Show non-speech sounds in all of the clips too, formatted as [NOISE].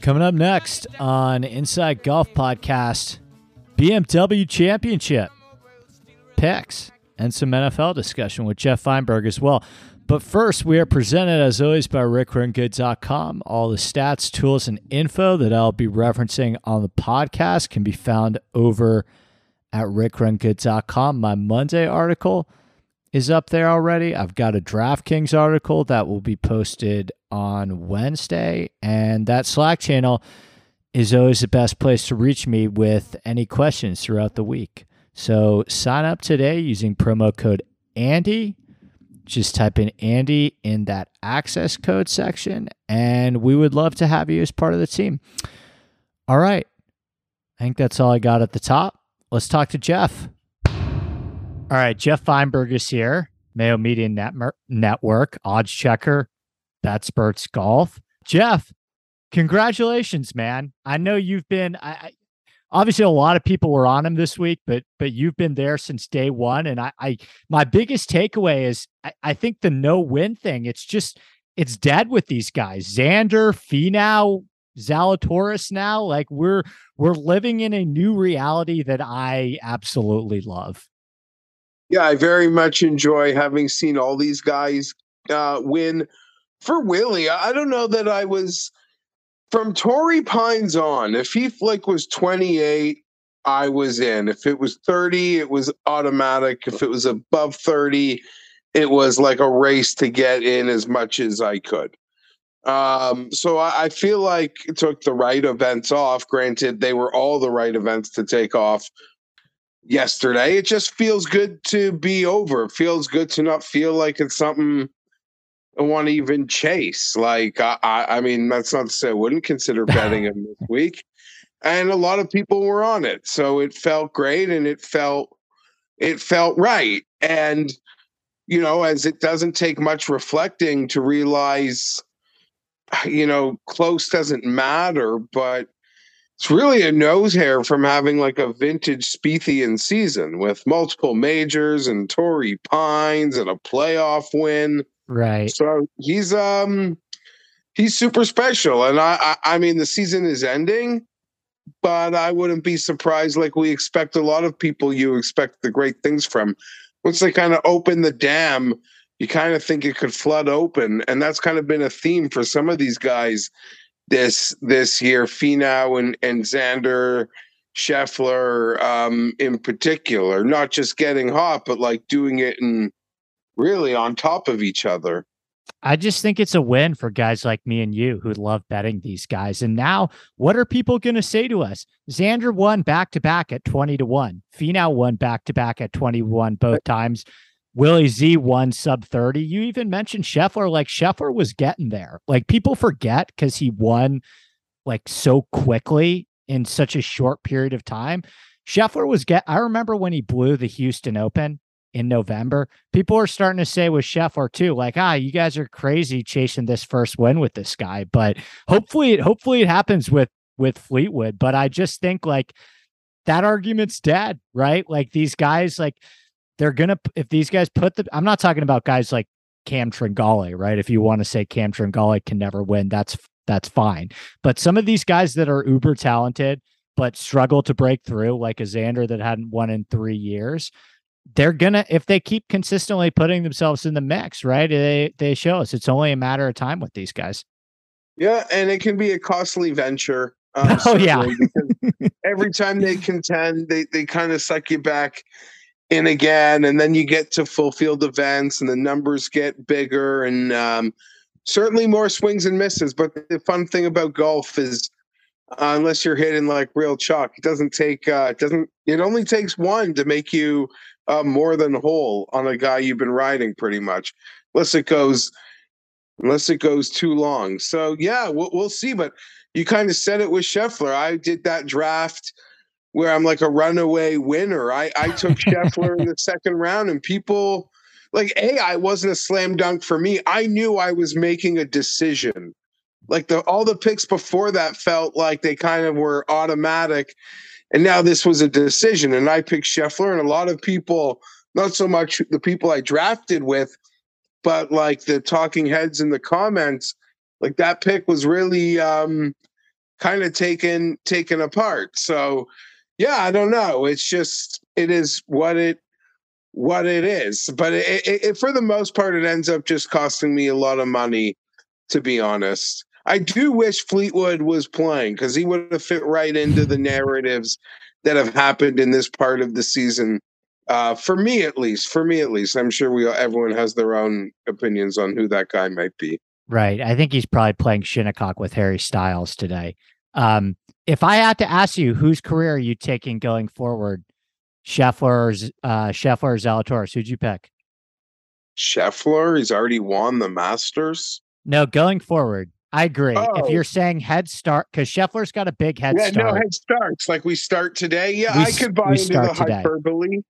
Coming up next on Inside Golf Podcast, BMW Championship picks and some NFL discussion with Jeff Feinberg as well. But first, we are presented as always by RickRunGood.com. All the stats, tools, and info that I'll be referencing on the podcast can be found over at RickRunGood.com. My Monday article is up there already. I've got a DraftKings article that will be posted on Wednesday, and that Slack channel is always the best place to reach me with any questions throughout the week. So sign up today using promo code Andy. Just type in Andy in that access code section, and we would love to have you as part of the team. All right. I think that's all I got at the top. Let's talk to Jeff. All right, Jeff Feinberg is here, Mayo Media Network, odds checker, BetSperts Golf. Jeff, congratulations, man. I know you've been I, I obviously a lot of people were on him this week, but but you've been there since day one. And I, I my biggest takeaway is I, I think the no win thing, it's just it's dead with these guys. Xander, Finau, Zalatoris now. Like we're we're living in a new reality that I absolutely love. Yeah, I very much enjoy having seen all these guys uh, win. For Willie, I don't know that I was from Torrey Pines on. If he like was 28, I was in. If it was 30, it was automatic. If it was above 30, it was like a race to get in as much as I could. Um, so I, I feel like it took the right events off. Granted, they were all the right events to take off yesterday. It just feels good to be over. It feels good to not feel like it's something I want to even chase. Like I, I, I mean, that's not to say I wouldn't consider [LAUGHS] betting him this week. And a lot of people were on it, so it felt great, and it felt it felt right. And you know, as it doesn't take much reflecting to realize, you know, close doesn't matter, but it's really a nose hair from having like a vintage Spiethian season with multiple majors and Torrey Pines and a playoff win. Right. So he's um he's super special. And I, I I mean the season is ending, but I wouldn't be surprised like we expect a lot of people you expect the great things from. Once they kind of open the dam, you kind of think it could flood open. And that's kind of been a theme for some of these guys this this year, Finau and and Xander Scheffler um, in particular, not just getting hot, but like doing it and really on top of each other. I just think it's a win for guys like me and you who love betting these guys. And now, what are people going to say to us? Xander won back to back at 20 to 1. Finau won back to back at 21 both times. Willie Z won sub 30. You even mentioned Scheffler. Like Scheffler was getting there. Like people forget because he won like so quickly in such a short period of time. Scheffler was get. I remember when he blew the Houston Open in November. People are starting to say with Scheffler too, like, ah, you guys are crazy chasing this first win with this guy. But hopefully, hopefully it happens with with Fleetwood. But I just think like that argument's dead, right? Like these guys, like they're gonna if these guys put the I'm not talking about guys like Cam Tringale, right? If you want to say Cam Tringale can never win, that's that's fine. But some of these guys that are uber talented but struggle to break through, like a Xander that hadn't won in three years, they're gonna if they keep consistently putting themselves in the mix, right? They they show us it's only a matter of time with these guys. Yeah, and it can be a costly venture. [LAUGHS] Um, oh yeah. [LAUGHS] every time they contend, they they kind of suck you back in again, and then you get to full field events, and the numbers get bigger, and um, certainly more swings and misses. But the fun thing about golf is, uh, unless you're hitting like real chalk, it doesn't take. Uh, it doesn't. It only takes one to make you uh, more than whole on a guy you've been riding pretty much, unless it goes unless it goes too long. So yeah, we'll, we'll see. But you kind of said it with Scheffler. I did that draft where I'm like a runaway winner. I I took [LAUGHS] Scheffler in the second round, and people like a I wasn't a slam dunk for me. I knew I was making a decision. Like the all the picks before that felt like they kind of were automatic. And now this was a decision, and I picked Scheffler, and a lot of people, not so much the people I drafted with, but like the talking heads in the comments, like that pick was really um, kind of taken taken apart. So yeah, I don't know. It's just it is what it what it is. But it, it, it, for the most part, it ends up just costing me a lot of money. To be honest, I do wish Fleetwood was playing because he would have fit right into the narratives that have happened in this part of the season. Uh, for me, at least, for me at least, I'm sure we all, everyone has their own opinions on who that guy might be. Right. I think he's probably playing Shinnecock with Harry Styles today. Um, if I had to ask you, whose career are you taking going forward? Scheffler, uh, Scheffler, Zalatoris, who'd you pick? Scheffler, he's already won the Masters. No, going forward, I agree. Oh. If you're saying head start, because Scheffler's got a big head start. yeah, start. no head starts. Like we start today. Yeah, we, I could buy into the today. hyperbole,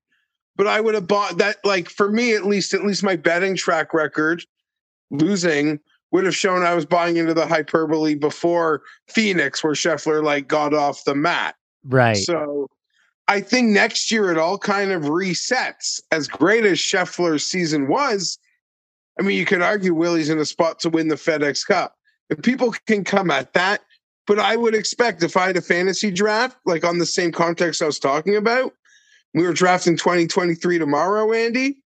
but I would have bought that. Like for me, at least, at least my betting track record, losing would have shown I was buying into the hyperbole before Phoenix, where Scheffler like got off the mat. Right. So I think next year it all kind of resets. As great as Scheffler's season was, I mean, you could argue Willie's in a spot to win the FedEx Cup. If people can come at that, but I would expect if I had a fantasy draft, like on the same context I was talking about, we were drafting 2023 tomorrow, Andy.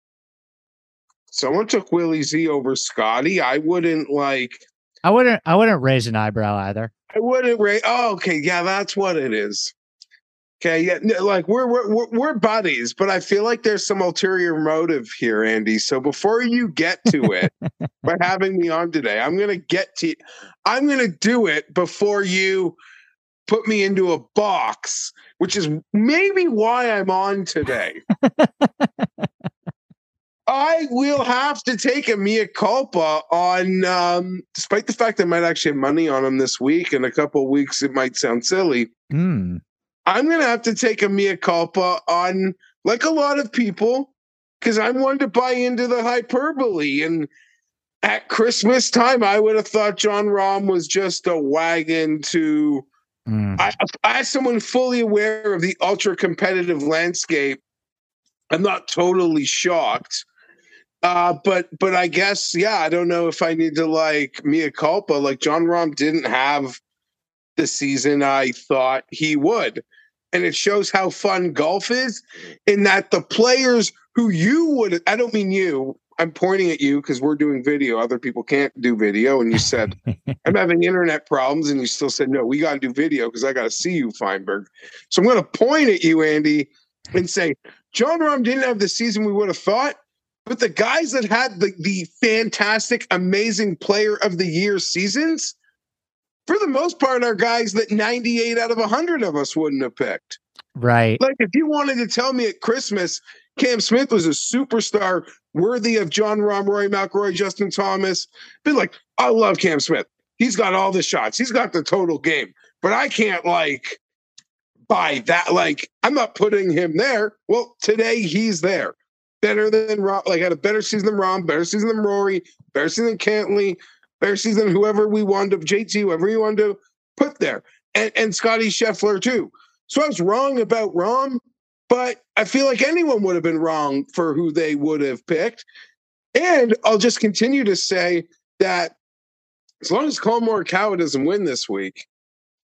Someone took Willie Z over Scottie. I wouldn't like. I wouldn't. I wouldn't raise an eyebrow either. I wouldn't raise. Oh, okay. Yeah, that's what it is. Okay, yeah, like we're, we're we're buddies, but I feel like there's some ulterior motive here, Andy. So before you get to it, [LAUGHS] by having me on today, I'm gonna get to. I'm gonna do it before you put me into a box, which is maybe why I'm on today. [LAUGHS] I will have to take a mea culpa on, um, despite the fact I might actually have money on him this week. In a couple of weeks, it might sound silly. Mm. I'm going to have to take a mea culpa on, like a lot of people, because I'm one to buy into the hyperbole. And at Christmas time, I would have thought Jon Rahm was just a wagon to. Mm. I, as someone fully aware of the ultra competitive landscape, I'm not totally shocked. Uh, but but I guess yeah, I don't know if I need to like mea culpa. Like Jon Rahm didn't have the season I thought he would. And it shows how fun golf is in that the players who you would I don't mean you I'm pointing at you because we're doing video. Other people can't do video. And you said [LAUGHS] I'm having internet problems. And you still said no we got to do video because I got to see you Feinberg. So I'm going to point at you Andy and say Jon Rahm didn't have the season we would have thought but the guys that had the, the fantastic amazing player of the year seasons for the most part, are guys that 98 out of 100 of us wouldn't have picked. Right. Like if you wanted to tell me at Christmas Cam Smith was a superstar worthy of Jon Rahm, Rory McIlroy, Justin Thomas, be like, I love Cam Smith. He's got all the shots. He's got the total game. But I can't like buy that. Like I'm not putting him there. Well, today he's there. Better than Rahm, like had a better season than Rahm, better season than Rory, better season than Cantlay, better season than whoever we wanted to, JT, whoever you wanted to put there. And, and Scottie Scheffler too. So I was wrong about Rahm, but I feel like anyone would have been wrong for who they would have picked. And I'll just continue to say that as long as Collin Morikawa doesn't win this week,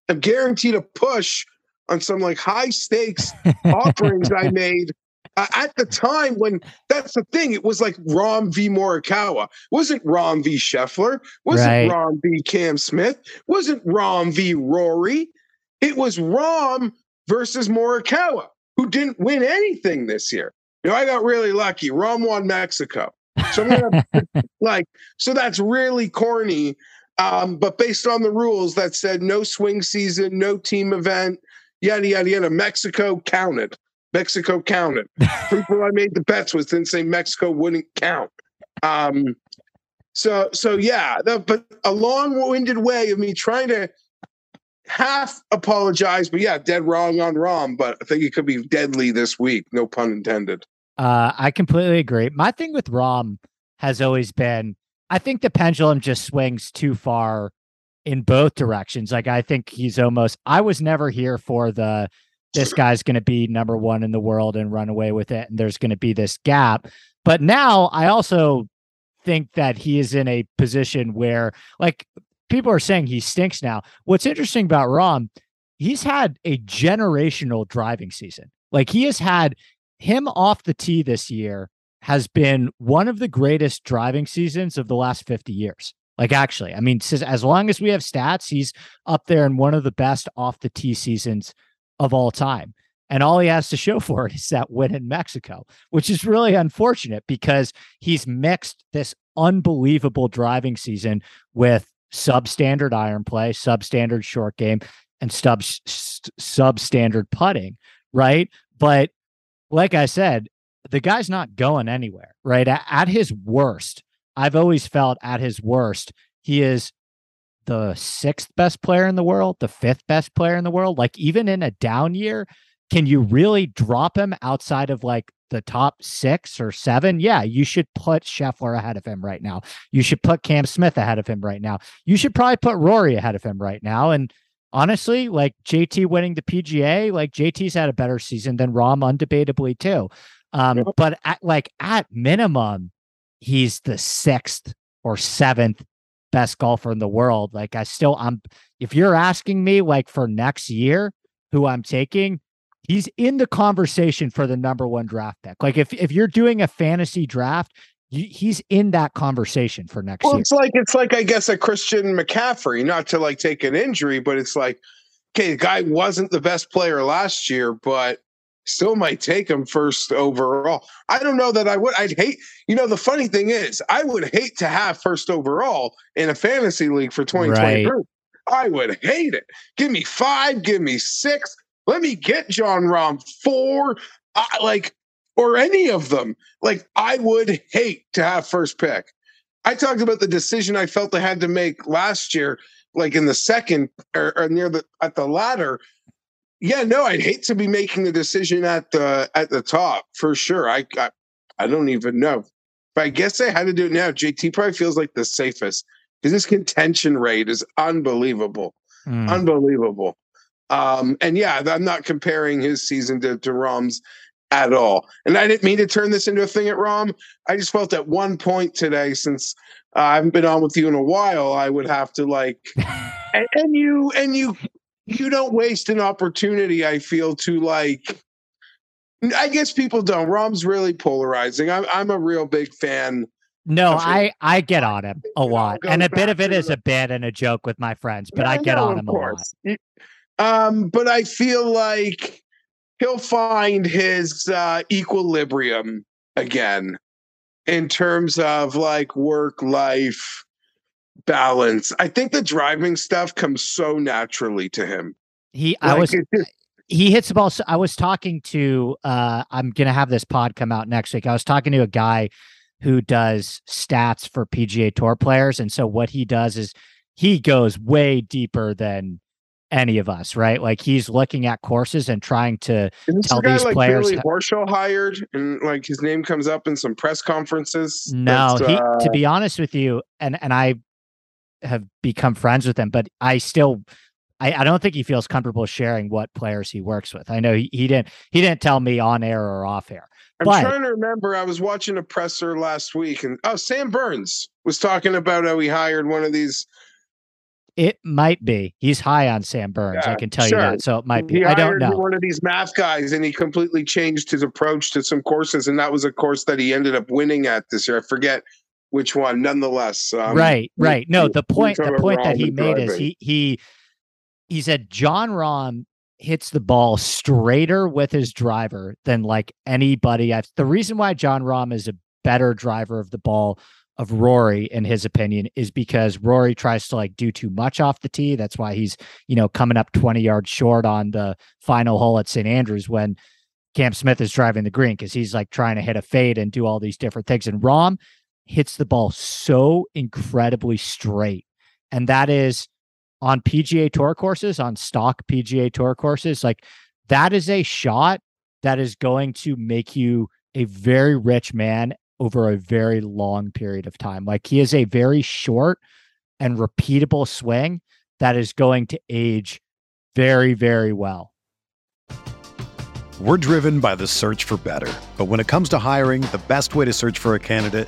I'm guaranteed a push on some like high stakes [LAUGHS] offerings I made uh, at the time when that's the thing. It was like Rahm v Morikawa. Wasn't Rahm v Scheffler. Wasn't Right. Rahm v Cam Smith. Wasn't Rahm v Rory. It was Rahm versus Morikawa, who didn't win anything this year. You know, I got really lucky. Rahm won Mexico. So I'm gonna [LAUGHS] like, so that's really corny. Um, but based on the rules that said no swing season, no team event, yada yada yada, Mexico counted. Mexico counted. [LAUGHS] People I made the bets with didn't say Mexico wouldn't count. Um, so so yeah, that, but a long-winded way of me trying to half apologize, but yeah, dead wrong on Rahm. But I think it could be deadly this week. No pun intended. Uh, I completely agree. My thing with Rahm has always been I think the pendulum just swings too far in both directions. Like I think he's almost I was never here for the this guy's going to be number 1 in the world and run away with it and there's going to be this gap. But now I also think that he is in a position where like people are saying he stinks now. What's interesting about Rahm, he's had a generational driving season. Like he has had him off the tee this year has been one of the greatest driving seasons of the last 50 years. Like actually, I mean, as long as we have stats, he's up there in one of the best off the tee seasons of all time. And all he has to show for it is that win in Mexico, which is really unfortunate because he's mixed this unbelievable driving season with substandard iron play, substandard short game, and sub substandard putting, right? But like I said, the guy's not going anywhere, right? At, at his worst, I've always felt at his worst, he is the sixth best player in the world, the fifth best player in the world. Like even in a down year, can you really drop him outside of like the top six or seven? Yeah, you should put Scheffler ahead of him right now. You should put Cam Smith ahead of him right now. You should probably put Rory ahead of him right now. And honestly, like JT winning the PGA, like JT's had a better season than Rahm, undebatably too. Um, but at like at minimum, he's the sixth or seventh best golfer in the world. Like I still I'm if you're asking me like for next year who I'm taking, he's in the conversation for the number one draft pick. Like if if you're doing a fantasy draft, you, he's in that conversation for next Well, year. it's like it's like I guess a Christian McCaffrey, not to like take an injury, but it's like, okay, the guy wasn't the best player last year, but still might take him first overall. I don't know that I would. I'd hate. You know, the funny thing is, I would hate to have first overall in a fantasy league for 2023. I would hate it. Give me five. Give me six. Let me get Jon Rahm four. I, like or any of them. Like I would hate to have first pick. I talked about the decision I felt I had to make last year, like in the second or, or near the at the ladder. Yeah, no, I'd hate to be making the decision at the at the top for sure. I I, I don't even know. But I guess I had to do it now. JT probably feels like the safest because his contention rate is unbelievable Mm. unbelievable. Um, and yeah, I'm not comparing his season to, to Rahm's at all. And I didn't mean to turn this into a thing at Rahm. I just felt at one point today, since uh, I haven't been on with you in a while, I would have to like, [LAUGHS] and, and you, and you, you don't waste an opportunity. I feel to like. I guess people don't. Rahm's really polarizing. I'm I'm a real big fan. No, I I get on him a lot, and a bit of it is a bit and a joke with my friends, but Yeah, I get on him a lot. course. Y- Um, but I feel like he'll find his uh, equilibrium again in terms of like work life balance. I think the driving stuff comes so naturally to him. He I was just- he hits the ball. So I was talking to uh I'm gonna have this pod come out next week. I was talking to a guy who does stats for PGA tour players. And so what he does is he goes way deeper than any of us, right? Like he's looking at courses and trying to tell the guy these like players Billy ho- Horschel hired, and like his name comes up in some press conferences. No, he uh, to be honest with you, and and I have become friends with him, but I still I, I don't think he feels comfortable sharing what players he works with. I know he, he didn't he didn't tell me on air or off air. I'm But- trying to remember. I was watching a presser last week, and oh, Sam Burns was talking about how he hired one of these. It might be. He's high on Sam Burns. I can tell sure. you that. So it might be. He I don't hired know. one of these math guys, and he completely changed his approach to some courses, and that was a course that he ended up winning at this year. I forget which one. Nonetheless, um, right, right. No, the point the point that he made is he he he said Jon Rahm hits the ball straighter with his driver than like anybody I've the reason why Jon Rahm is a better driver of the ball of Rory in his opinion is because Rory tries to like do too much off the tee. That's why he's, you know, coming up 20 yards short on the final hole at St. Andrews when Cam Smith is driving the green because he's like trying to hit a fade and do all these different things. And Rahm hits the ball so incredibly straight. And that is on PGA Tour courses, on stock PGA Tour courses. Like that is a shot that is going to make you a very rich man over a very long period of time. Like he is a very short and repeatable swing that is going to age very, very well. We're driven by the search for better. But when it comes to hiring, the best way to search for a candidate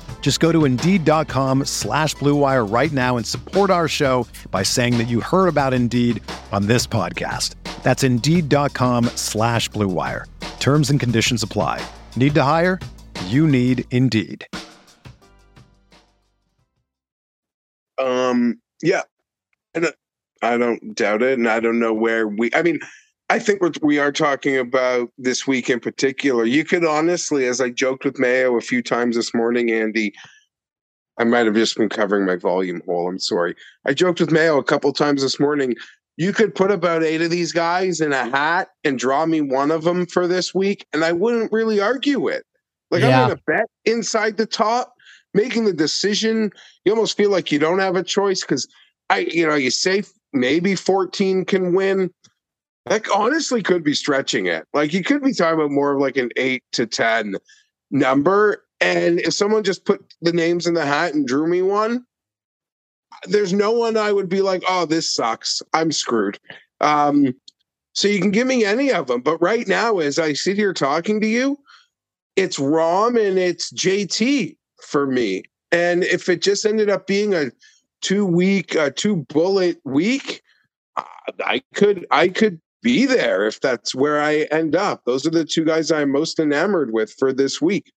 Just go to Indeed.com slash Blue Wire right now and support our show by saying that you heard about Indeed on this podcast. That's Indeed.com slash Blue Wire. Terms and conditions apply. Need to hire? You need Indeed. Um, yeah, and uh, I don't doubt it, and I don't know where we. I mean, I think we're, we are talking about this week in particular. You could honestly, as I joked with Mayo a few times this morning, Andy. I might have just been covering my volume hole. I'm sorry. I joked with Mayo a couple times this morning. You could put about eight of these guys in a hat and draw me one of them for this week, and I wouldn't really argue it. Like Yeah. I'm going to bet inside the top, making the decision. You almost feel like you don't have a choice because I, you know, you say maybe 14 can win. That honestly could be stretching it. Like you could be talking about more of like an eight to 10 number. And if someone just put the names in the hat and drew me one, there's no one I would be like, oh, this sucks. I'm screwed. Um, so you can give me any of them. But right now, as I sit here talking to you, it's Rahm and it's JT for me. And if it just ended up being a two week, a two bullet week, I could, I could be there if that's where I end up. Those are the two guys I'm most enamored with for this week.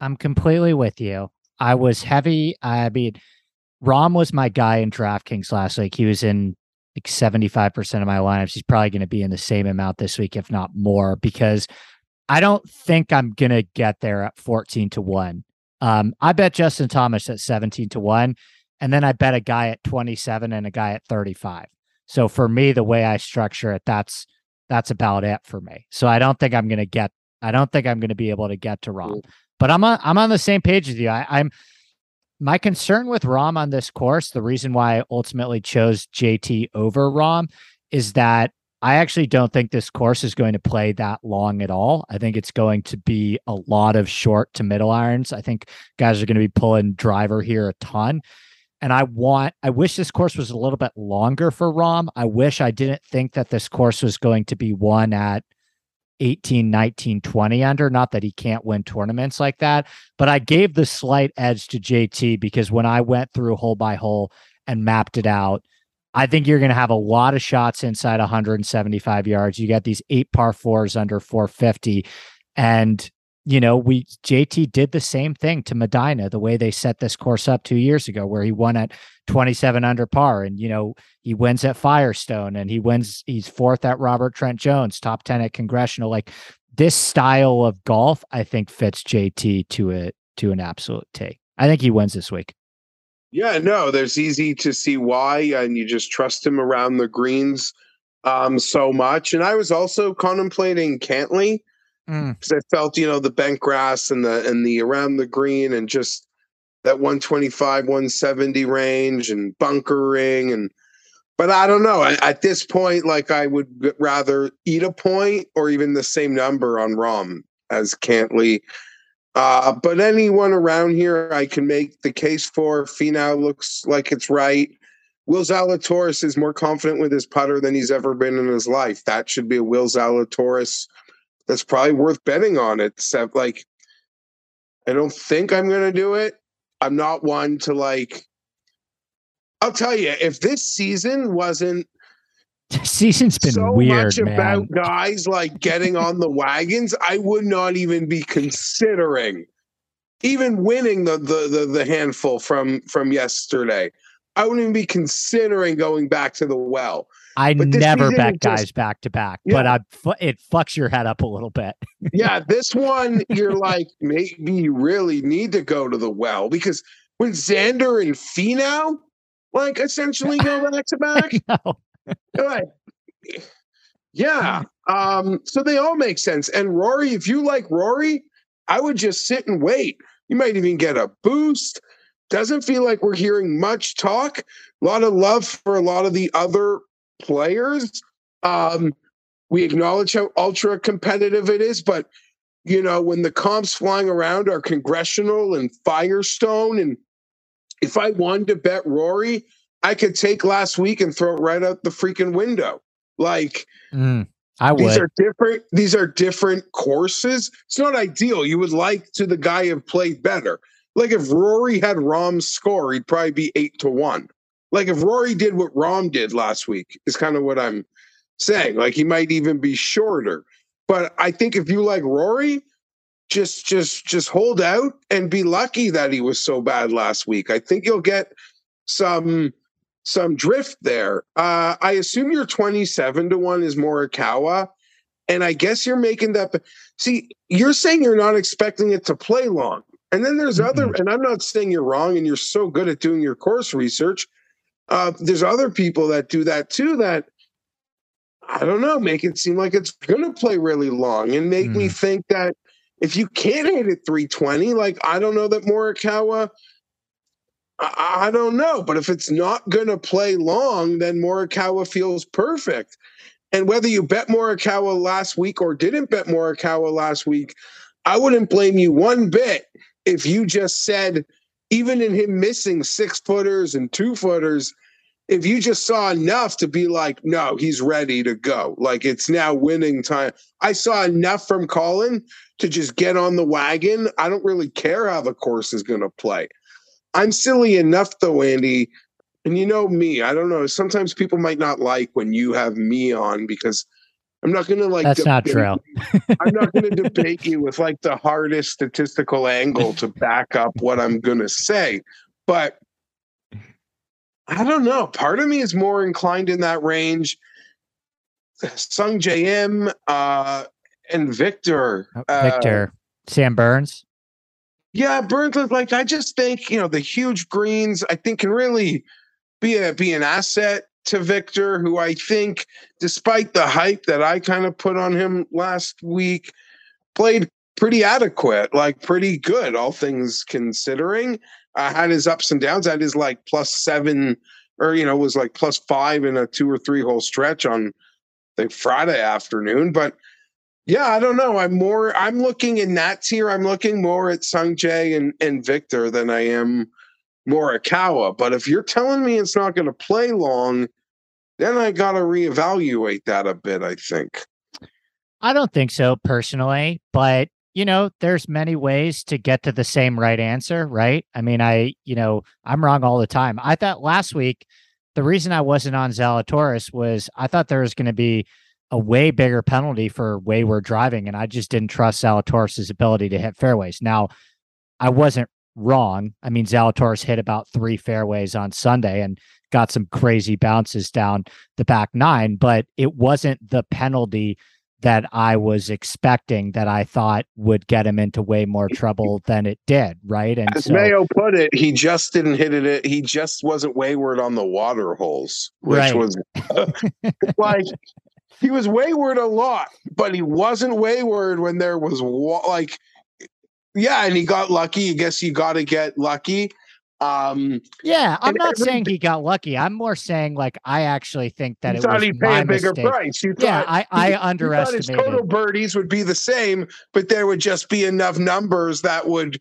I'm completely with you. I was heavy. I mean, Rahm was my guy in DraftKings last week. He was in like 75% of my lineups. He's probably going to be in the same amount this week, if not more, because I don't think I'm going to get there at 14 to 1. Um, I bet Justin Thomas at 17 to 1. And then I bet a guy at 27 and a guy at 35. So for me, the way I structure it, that's that's about it for me. So I don't think I'm going to get. I don't think I'm going to be able to get to Rahm. But I'm on, I'm on the same page with you. I, I'm my concern with Rahm on this course. The reason why I ultimately chose JT over Rahm is that I actually don't think this course is going to play that long at all. I think it's going to be a lot of short to middle irons. I think guys are going to be pulling driver here a ton. And I want, I wish this course was a little bit longer for Rahm. I wish I didn't think that this course was going to be one at 18, 19, 20 under. Not that he can't win tournaments like that, but I gave the slight edge to JT because when I went through hole by hole and mapped it out, I think you're going to have a lot of shots inside 175 yards. You got these eight par fours under 450. And you know, we JT did the same thing to Medinah the way they set this course up two years ago, where he won at 27 under par, and you know he wins at Firestone, and he wins. He's fourth at Robert Trent Jones, top 10 at Congressional. Like this style of golf, I think fits JT to it to an absolute take. I think he wins this week. Yeah, no, there's easy to see why, and you just trust him around the greens um, so much. And I was also contemplating Cantlay because mm. I felt, you know, the bent grass and the and the around the green and just that 125, 170 range and bunkering and but I don't know. At this point, like I would rather eat a point or even the same number on Rahm as Cantlay. Uh, but anyone around here, I can make the case for. Finau looks like it's right. Will Zalatoris is more confident with his putter than he's ever been in his life. That should be a Will Zalatoris. That's probably worth betting on. it. Except, like, I don't think I'm going to do it. I'm not one to like. I'll tell you, if this season wasn't [LAUGHS] season's been so weird, much man. about [LAUGHS] guys like getting on the wagons, I would not even be considering even winning the, the the the, handful from from yesterday. I wouldn't even be considering going back to the well. I never bet guys just, back to back, yeah. but I, it fucks your head up a little bit. [LAUGHS] yeah, this one you're like maybe you really need to go to the well because when Xander and Finau like essentially go [LAUGHS] back to back. Yeah. Um, so they all make sense. And Rory, if you like Rory, I would just sit and wait. You might even get a boost. Doesn't feel like we're hearing much talk. A lot of love for a lot of the other players. Um, we acknowledge how ultra competitive it is, but you know, when the comps flying around are congressional and Firestone, and if I wanted to bet Rory, I could take last week and throw it right out the freaking window. Like mm, I would. These are different. These are different courses. It's not ideal. You would like to the guy have played better. Like if Rory had Rahm's score, he'd probably be eight to one. Like if Rory did what Rahm did last week, is kind of what I'm saying. Like he might even be shorter. But I think if you like Rory, just just just hold out and be lucky that he was so bad last week. I think you'll get some some drift there. Uh, I assume your 27 to 1 is Morikawa. And I guess you're making that. See, you're saying you're not expecting it to play long. And then there's mm-hmm. other, and I'm not saying you're wrong and you're so good at doing your course research. Uh, there's other people that do that too that I don't know, make it seem like it's going to play really long and make mm. me think that if you can't hit it 320, like I don't know that Morikawa I, I don't know, but if it's not going to play long, then Morikawa feels perfect. And whether you bet Morikawa last week or didn't bet Morikawa last week, I wouldn't blame you one bit if you just said, even in him missing six footers and two footers, if you just saw enough to be like, no, he's ready to go. Like it's now winning time. I saw enough from Collin to just get on the wagon. I don't really care how the course is going to play. I'm silly enough though, Andy. And you know me, I don't know. Sometimes people might not like when you have me on because I'm not going to like. That's not true. I'm not going to debate you with like the hardest statistical angle to back up what I'm going to say. But I don't know. Part of me is more inclined in that range. Sungjae Im uh, and Viktor. Uh, Viktor. Sam Burns. Yeah, Burns is like I just think, you know, the huge greens I think can really be a be an asset to Viktor, who I think, despite the hype that I kind of put on him last week, played pretty adequate, like pretty good, all things considering. Uh, had his ups and downs. I had his like plus seven, or you know, was like plus five in a two or three hole stretch on the Friday afternoon. But yeah, I don't know. I'm more. I'm looking in that tier. I'm looking more at Sungjae and and Viktor than I am Morikawa. But if you're telling me it's not going to play long, then I got to reevaluate that a bit. I think. I don't think so personally, but you know, there's many ways to get to the same right answer, right? I mean, I, you know, I'm wrong all the time. I thought last week the reason I wasn't on Zalatoris was I thought there was going to be a way bigger penalty for wayward driving, and I just didn't trust Zalatoris' ability to hit fairways. Now, I wasn't wrong. I mean, Zalatoris hit about three fairways on Sunday and got some crazy bounces down the back nine, but it wasn't the penalty that I was expecting that I thought would get him into way more trouble than it did, right? And as so, Mayo put it, he just didn't hit it. He just wasn't wayward on the water holes, which right. was [LAUGHS] like he was wayward a lot, but he wasn't wayward when there was like yeah, and he got lucky. I guess you got to get lucky. Um, yeah, I'm not saying he got lucky. I'm more saying like I actually think that it thought was pay a bigger mistake. price. You yeah, thought, I, I underestimated. his total birdies would be the same, but there would just be enough numbers that would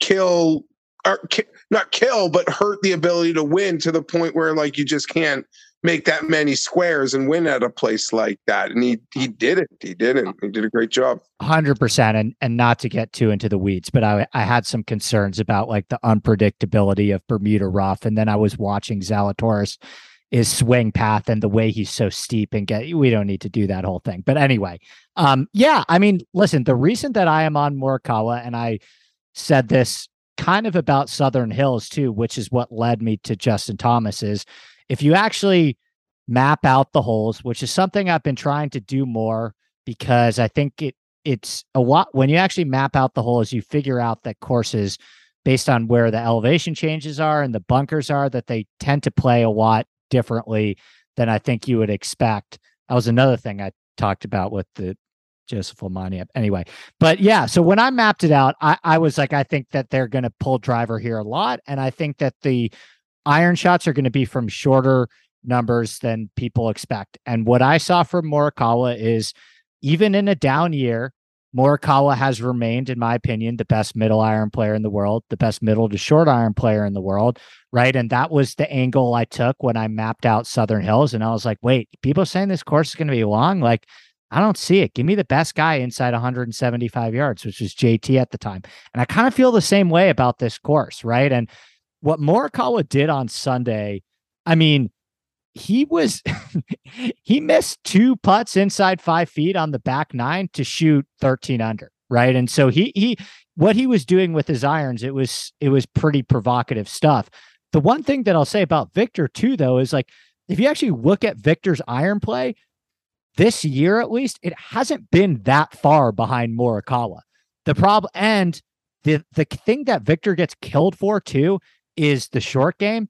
kill or ki- not kill, but hurt the ability to win to the point where like you just can't make that many squares and win at a place like that. And he he did it. He did it. He did a great job. Hundred percent. And and not to get too into the weeds, but I I had some concerns about like the unpredictability of Bermuda rough. And then I was watching Zalatoris his swing path and the way he's so steep and get we don't need to do that whole thing. But anyway, um, yeah, I mean, listen, the reason that I am on Morikawa and I said this kind of about Southern Hills too, which is what led me to Justin Thomas is if you actually map out the holes, which is something I've been trying to do more because I think it it's a lot when you actually map out the holes, you figure out that courses based on where the elevation changes are and the bunkers are that they tend to play a lot differently than I think you would expect. That was another thing I talked about with the Joseph Omani. Anyway, but yeah, so when I mapped it out, I, I was like, I think that they're going to pull driver here a lot. And I think that the iron shots are going to be from shorter numbers than people expect. And what I saw from Morikawa is even in a down year, Morikawa has remained, in my opinion, the best middle iron player in the world, the best middle to short iron player in the world. Right. And that was the angle I took when I mapped out Southern Hills. And I was like, wait, people saying this course is going to be long? Like, I don't see it. Give me the best guy inside 175 yards, which was JT at the time. And I kind of feel the same way about this course. Right. And what Morikawa did on Sunday, I mean, he was [LAUGHS] he missed two putts inside five feet on the back nine to shoot 13 under, right? And so he he what he was doing with his irons, it was it was pretty provocative stuff. The one thing that I'll say about Viktor too, though, is like if you actually look at Viktor's iron play this year, at least, it hasn't been that far behind Morikawa. The problem and the the thing that Viktor gets killed for too is the short game.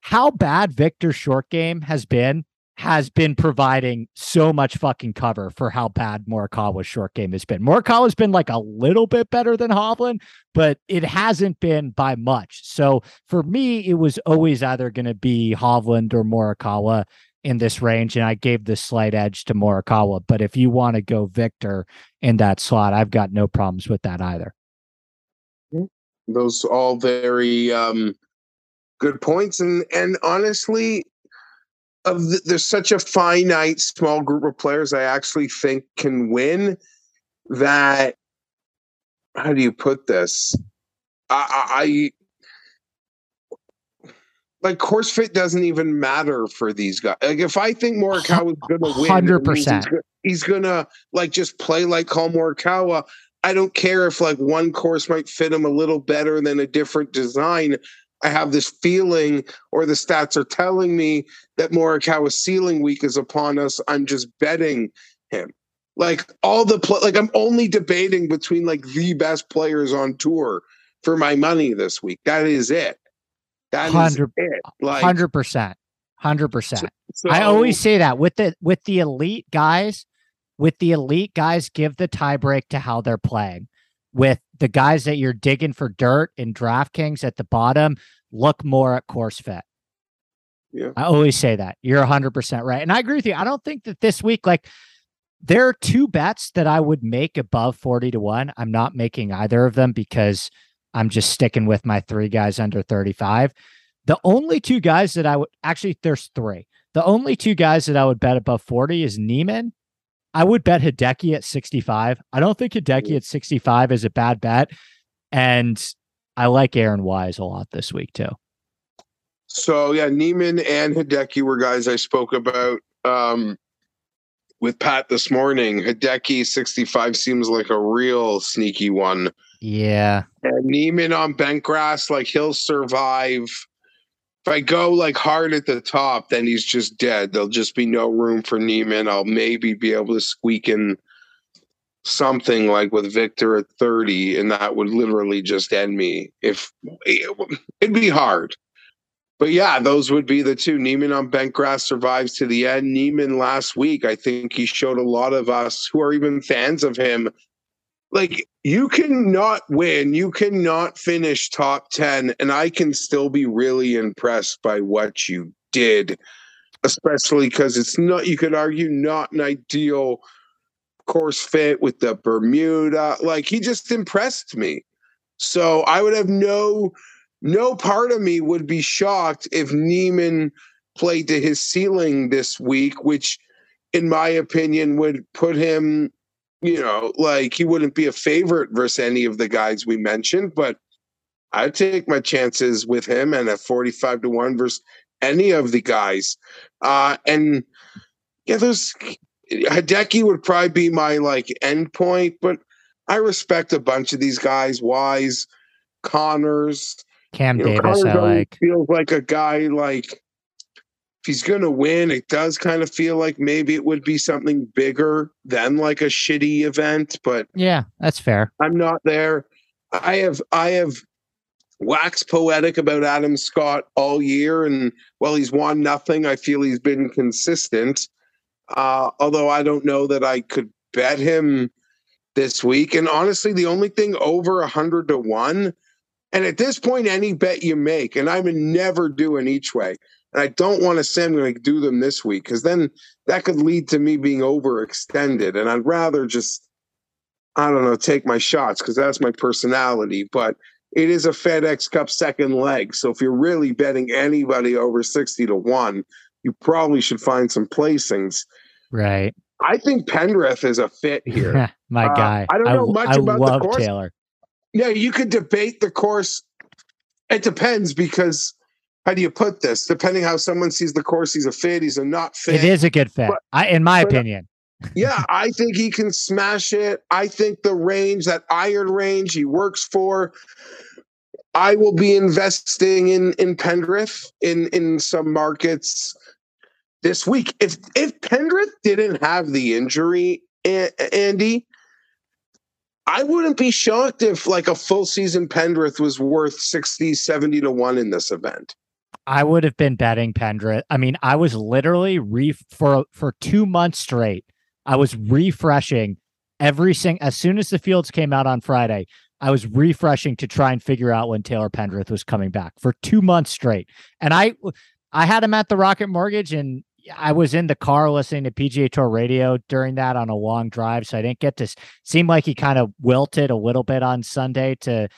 How bad Viktor's short game has been has been providing so much fucking cover for how bad Morikawa's short game has been. Morikawa's been like a little bit better than Hovland, but it hasn't been by much. So for me, it was always either going to be Hovland or Morikawa in this range, and I gave the slight edge to Morikawa. But if you want to go Viktor in that slot, I've got no problems with that either. Those all very um, good points, and and honestly, of the, there's such a finite small group of players I actually think can win. That how do you put this? I, I like course fit doesn't even matter for these guys. Like if I think Morikawa is going to win, hundred percent, he's going to like just play like Collin Morikawa. I don't care if like one course might fit him a little better than a different design. I have this feeling, or the stats are telling me that Morikawa's ceiling week is upon us. I'm just betting him. Like all the pl- like I'm only debating between like the best players on tour for my money this week. That is it. That 100, is it. Like hundred percent, hundred percent. I always say that with the with the elite guys, with the elite guys give the tiebreak to how they're playing. With the guys that you're digging for dirt in DraftKings at the bottom, look more at course fit. Yeah. I always say that. You're 100% right. And I agree with you. I don't think that this week, like, there are two bets that I would make above 40 to 1. I'm not making either of them because I'm just sticking with my three guys under 35. The only two guys that I would actually, there's three. The only two guys that I would bet above 40 is Niemann I would bet Hideki at 65. I don't think Hideki at 65 is a bad bet. And I like Aaron Wise a lot this week too. So yeah, Niemann and Hideki were guys I spoke about. Um, with Pat this morning. Hideki 65 seems like a real sneaky one. Yeah. And Niemann on bent grass, like he'll survive. If I go like hard at the top, then he's just dead. There'll just be no room for Niemann. I'll maybe be able to squeak in something like with Viktor at 30, and that would literally just end me. If it'd be hard. But yeah, those would be the two. Niemann on bent grass survives to the end. Niemann last week, I think he showed a lot of us who are even fans of him. Like you cannot win, you cannot finish top 10, and I can still be really impressed by what you did, especially because it's not, you could argue, not an ideal course fit with the Bermuda. Like he just impressed me. So I would have no no part of me would be shocked if Niemann played to his ceiling this week, which in my opinion would put him, you know, like he wouldn't be a favorite versus any of the guys we mentioned, but I'd take my chances with him and a 45 to 1 versus any of the guys. Uh and yeah, there's Hideki would probably be my like end point, but I respect a bunch of these guys. Wise, Conners, Cam you know, Davis. Conners I like feels like a guy like if he's gonna win, it does kind of feel like maybe it would be something bigger than like a shitty event. But yeah, that's fair. I'm not there. I have I have waxed poetic about Adam Scott all year, and well, he's won nothing. I feel he's been consistent. Uh, although I don't know that I could bet him this week. And honestly, the only thing over a hundred to one, and at this point, any bet you make, and I would never do an each way. And I don't want to say I'm going to do them this week because then that could lead to me being overextended. And I'd rather just, I don't know, take my shots because that's my personality. But it is a FedEx Cup second leg. So if you're really betting anybody over 60 to 1, you probably should find some placings. Right. I think Pendrith is a fit [LAUGHS] here. My uh, guy. I don't know I, much I about the course. Taylor. Yeah, you could debate the course. It depends because how do you put this? Depending how someone sees the course, he's a fit, he's a not fit. It is a good fit, but, I, in my uh, opinion. [LAUGHS] yeah, I think he can smash it. I think the range, that iron range he works for, I will be investing in in Pendrith in in some markets this week. If if Pendrith didn't have the injury, Andy, I wouldn't be shocked if like a full season Pendrith was worth 60, 70 to 1 in this event. I would have been betting Pendrith. I mean, I was literally re for for 2 months straight. I was refreshing every single as soon as the fields came out on Friday. I was refreshing to try and figure out when Taylor Pendrith was coming back for 2 months straight. And I I had him at the Rocket Mortgage and I was in the car listening to PGA Tour radio during that on a long drive, so I didn't get to seem like he kind of wilted a little bit on Sunday to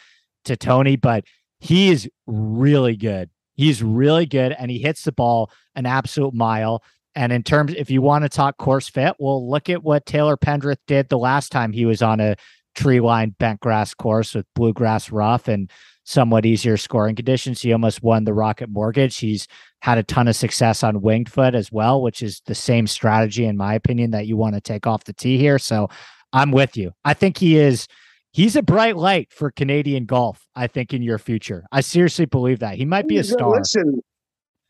to Tony, but he is really good. He's really good, and he hits the ball an absolute mile. And in terms, if you want to talk course fit, well, look at what Taylor Pendrith did the last time he was on a tree line bent grass course with bluegrass rough and somewhat easier scoring conditions. He almost won the Rocket Mortgage. He's had a ton of success on Winged Foot as well, which is the same strategy, in my opinion, that you want to take off the tee here. So I'm with you. I think he is. He's a bright light for Canadian golf. I think in your future, I seriously believe that he might be a star. Listen,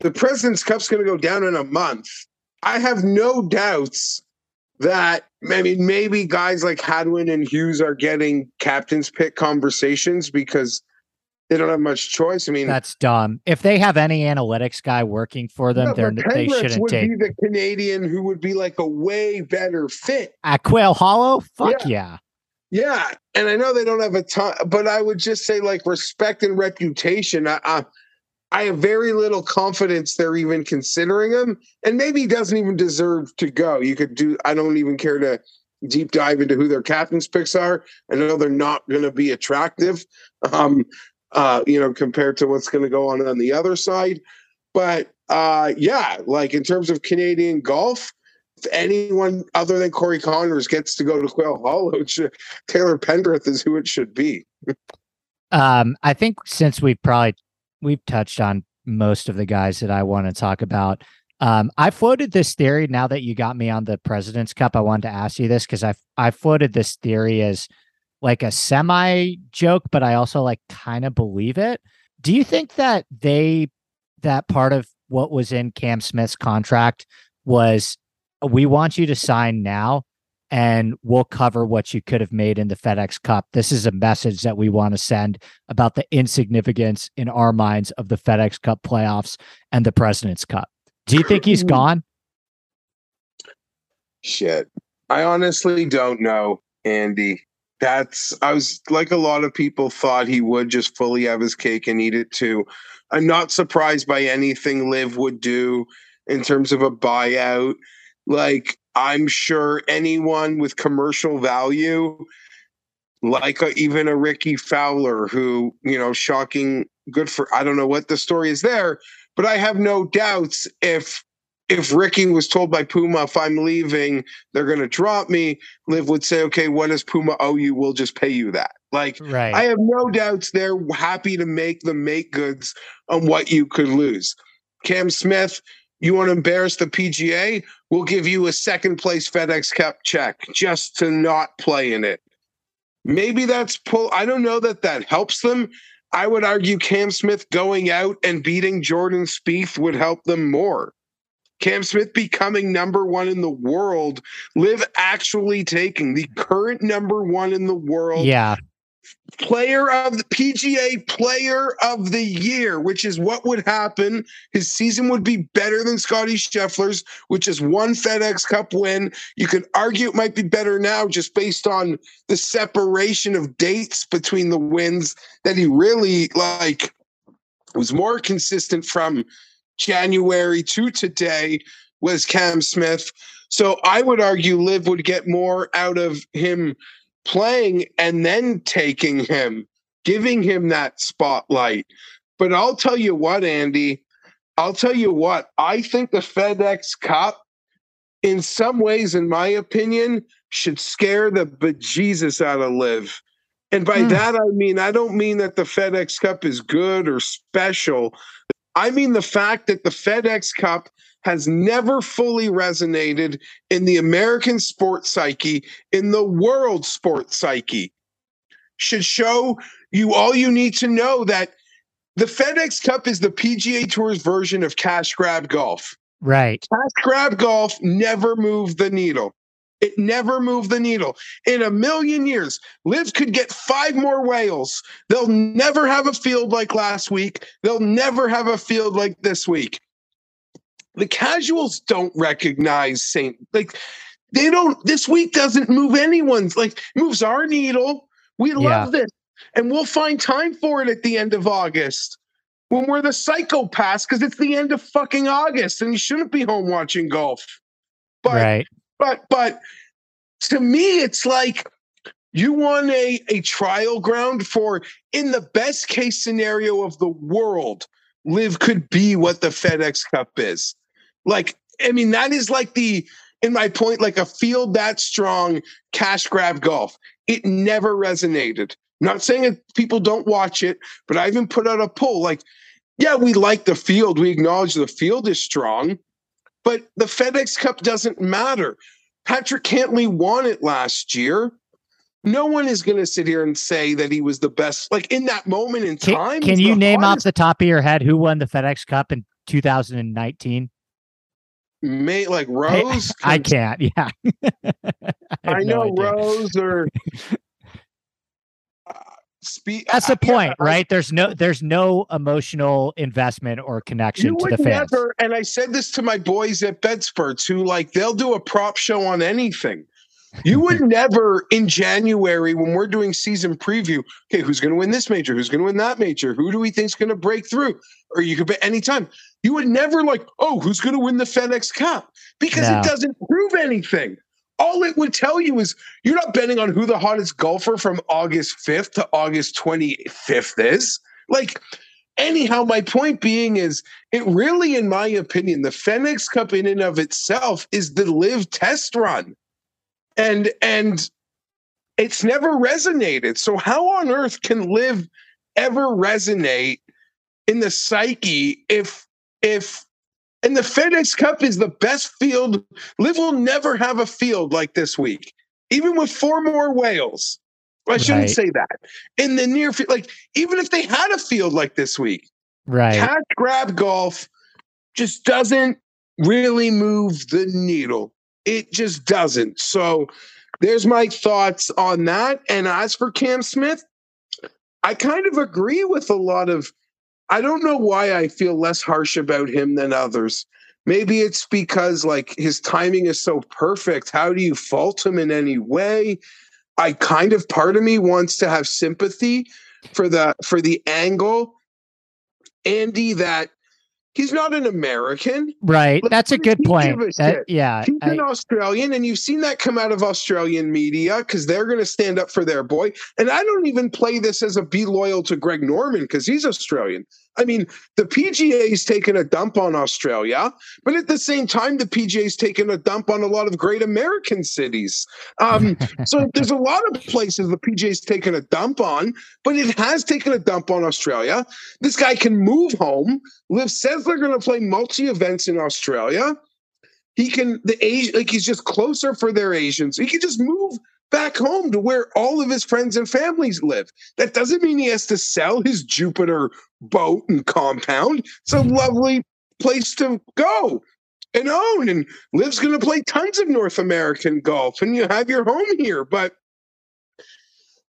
the President's Cup's going to go down in a month. I have no doubts that I mean maybe guys like Hadwin and Hughes are getting captain's pick conversations because they don't have much choice. I mean, that's dumb. If they have any analytics guy working for them, they're, they shouldn't would take. Be the Canadian who would be like a way better fit at Quail Hollow. Fuck yeah. yeah. Yeah. and I know they don't have a ton, but I would just say like respect and reputation. I, I, I have very little confidence they're even considering him, and maybe he doesn't even deserve to go. You could do. I don't even care to deep dive into who their captain's picks are. I know they're not going to be attractive. Um, uh, you know, compared to what's going to go on on the other side. But uh, yeah, like in terms of Canadian golf, anyone other than Corey Conners gets to go to Quail Hollow, [LAUGHS] Taylor Pendrith is who it should be. um, I think since we've probably we've touched on most of the guys that I want to talk about. Um, I floated this theory now that you got me on the President's Cup. I wanted to ask you this because I I floated this theory as like a semi joke, but I also like kind of believe it. Do you think that they that part of what was in Cam Smith's contract was we want you to sign now and we'll cover what you could have made in the FedEx Cup. This is a message that we want to send about the insignificance in our minds of the FedEx Cup playoffs and the President's Cup. Do you think he's [CLEARS THROAT] gone? Shit. I honestly don't know, Andy. That's I was like a lot of people thought he would just fully have his cake and eat it too. I'm not surprised by anything Liv would do in terms of a buyout. Like I'm sure anyone with commercial value, like a, even a Rickie Fowler, who, you know, shocking, good for, I don't know what the story is there, but I have no doubts if if Ricky was told by Puma, if I'm leaving, they're going to drop me, Liv would say, okay, what does Puma owe you? We'll just pay you that. Like, right. I have no doubts they're happy to make the make goods on what you could lose. Cam Smith, you want to embarrass the PGA? We'll give you a second place FedEx Cup check just to not play in it. Maybe that's pull. I don't know that that helps them. I would argue Cam Smith going out and beating Jordan Spieth would help them more. Cam Smith becoming number one in the world, Liv actually taking the current number one in the world. Yeah player of the PGA player of the year, which is what would happen. His season would be better than Scottie Scheffler's, which is one FedEx Cup win. You could argue it might be better now just based on the separation of dates between the wins that he really like was more consistent from January to today was Cam Smith. So I would argue Liv would get more out of him playing and then taking him, giving him that spotlight. But I'll tell you what, Andy, I'll tell you what, I think the FedEx Cup, in some ways, in my opinion, should scare the bejesus out of Liv. And by mm. that, I mean, I don't mean that the FedEx Cup is good or special. I mean the fact that the FedEx Cup has never fully resonated in the American sports psyche, in the world sports psyche. Should show you all you need to know that the FedEx Cup is the PGA Tour's version of cash grab golf. Right. Cash grab golf never moved the needle. It never moved the needle. In a million years, Liv could get five more whales. They'll never have a field like last week. They'll never have a field like this week the casuals don't recognize Saint like they don't this week doesn't move anyone's like moves our needle. We love yeah. this. And we'll find time for it at the end of August when we're the psychopaths because it's the end of fucking August and you shouldn't be home watching golf. But right. but but to me it's like you want a, a trial ground for in the best case scenario of the world liv could be what the fedex cup is like, I mean, that is like the, in my point, like a field that strong cash grab golf. It never resonated. Not saying that people don't watch it, but I even put out a poll like, yeah, we like the field. We acknowledge the field is strong, but the FedEx Cup doesn't matter. Patrick Cantlay won it last year. No one is going to sit here and say that he was the best. Like in that moment in time. Can, can you name hardest. off the top of your head who won the FedEx Cup in 2019? May like Rose. [LAUGHS] I, I can't. Yeah, [LAUGHS] I, I know no Rose or. [LAUGHS] Uh, Spe- That's the point, right? There's no there's no emotional investment or connection to the fans. Never, and I said this to my boys at Bedspurts, who like they'll do a prop show on anything. You would never in January when we're doing season preview. Okay, who's going to win this major? Who's going to win that major? Who do we think's going to break through? Or you could bet anytime. You would never like, oh, who's going to win the FedEx Cup? Because no. it doesn't prove anything. All it would tell you is you're not betting on who the hottest golfer from August 5th to August 25th is. Like, anyhow, my point being is it really, in my opinion, the FedEx Cup in and of itself is the Liv test run and and it's never resonated. So how on earth can Liv ever resonate in the psyche if if And the FedEx Cup is the best field. Liv will never have a field like this week, even with four more whales. I shouldn't say that. In the near future, like even if they had a field like this week, Right. catch grab golf just doesn't really move the needle. It just doesn't. So there's my thoughts on that. And as for Cam Smith, I kind of agree with a lot of I don't know why I feel less harsh about him than others. Maybe it's because like his timing is so perfect. How do you fault him in any way? I kind of part of me wants to have sympathy for the for the angle Andy that he's not an American. Right. Let That's a good point. a That- yeah. He's I- an Australian, and you've seen that come out of Australian media because they're going to stand up for their boy. And I don't even play this as a be loyal to Greg Norman because he's Australian. I mean, the PGA's taken a dump on Australia, but at the same time, the PGA's taken a dump on a lot of great American cities. Um, [LAUGHS] so there's a lot of places the PGA's taken a dump on, but it has taken a dump on Australia. This guy can move home. Liv says they're going to play multi events in Australia. He can the Asian like he's just closer for their Asians. He can just move back home to where all of his friends and families live. That doesn't mean he has to sell his Jupiter boat and compound. It's a lovely place to go and own. And Liv's going to play tons of North American golf, and you have your home here. But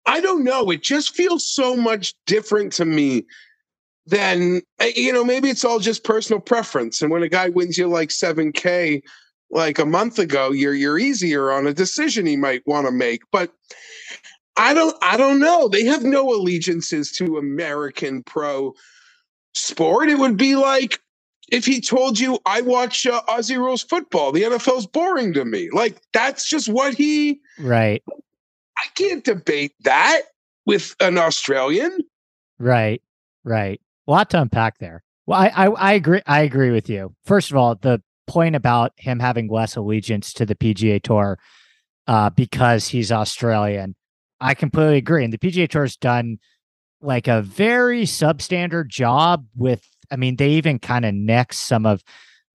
I don't know. It just feels so much different to me than eh, you know. Maybe it's all just personal preference. And when a guy wins you like seven k like a month ago, you're you're easier on a decision he might want to make. But I don't I don't know. They have no allegiances to American pro sport. It would be like if he told you I watch uh, Aussie rules football. The NFL's boring to me. Like that's just what he. right. I can't debate that with an Australian. Right. Right. A lot to unpack there. Well, I, I I agree. I agree with you. First of all, the point about him having less allegiance to the PGA Tour uh, because he's Australian, I completely agree. And the PGA Tour's done like a very substandard job with. I mean, they even kind of next some of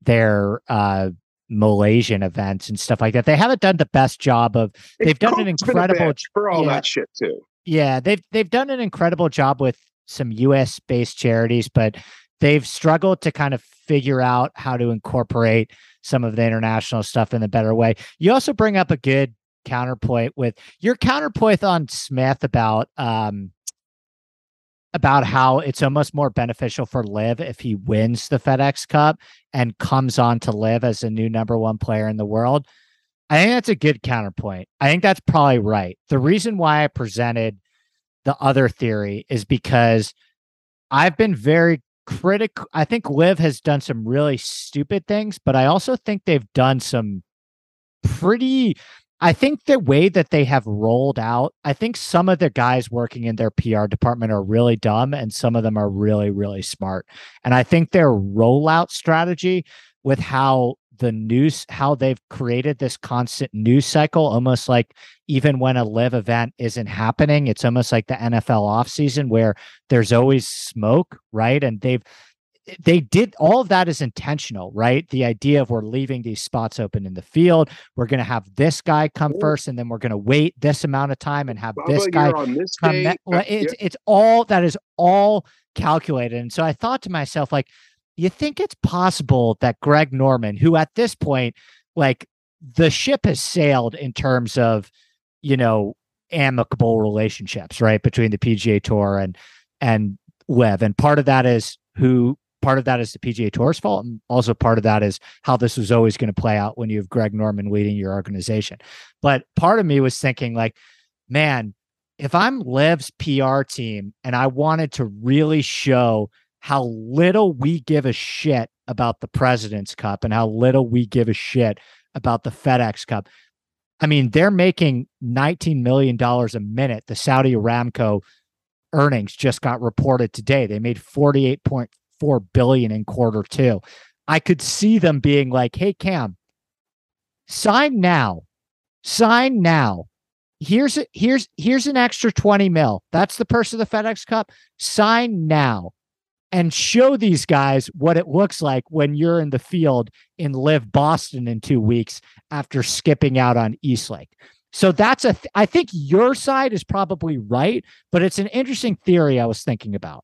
their uh, Malaysian events and stuff like that. They haven't done the best job of. They've done an Coke's been a incredible for all yeah. that shit too. Yeah, they've they've done an incredible job with some US based charities, but they've struggled to kind of figure out how to incorporate some of the international stuff in a better way. You also bring up a good counterpoint with your counterpoint on Smith about um about how it's almost more beneficial for Liv if he wins the FedEx Cup and comes on to Liv as a new number one player in the world. I think that's a good counterpoint. I think that's probably right. The reason why I presented the other theory is because I've been very critical. I think Liv has done some really stupid things, but I also think they've done some pretty. I think the way that they have rolled out, I think some of the guys working in their PR department are really dumb and some of them are really, really smart. And I think their rollout strategy with how the news how they've created this constant news cycle almost like even when a Liv event isn't happening it's almost like the NFL offseason where there's always smoke right and they've they did all of that is intentional right the idea of we're leaving these spots open in the field we're going to have this guy come Yeah. first and then we're going to wait this amount of time and have this guy this come day. back. Well, Uh, it's yeah. it's all that is all calculated. And so I thought to myself, like, you think it's possible that Greg Norman, who at this point, like, the ship has sailed in terms of, you know, amicable relationships, right, between the PGA Tour and and Liv, and part of that is who. Part of that is the PGA Tour's fault, and also part of that is how this was always going to play out when you have Greg Norman leading your organization. But part of me was thinking, like, man, if I'm Liv's PR team and I wanted to really show how little we give a shit about the President's Cup and how little we give a shit about the FedEx Cup. I mean, they're making $19 million a minute. The Saudi Aramco earnings just got reported today. They made 48.4 billion in quarter two. I could see them being like, hey, Cam, sign now. Sign now here's a, here's here's an extra 20 mil. That's the purse of the FedEx Cup. Sign now. And show these guys what it looks like when you're in the field in Liv Boston in two weeks after skipping out on East Lake. So that's a, th- I think your side is probably right, but it's an interesting theory I was thinking about.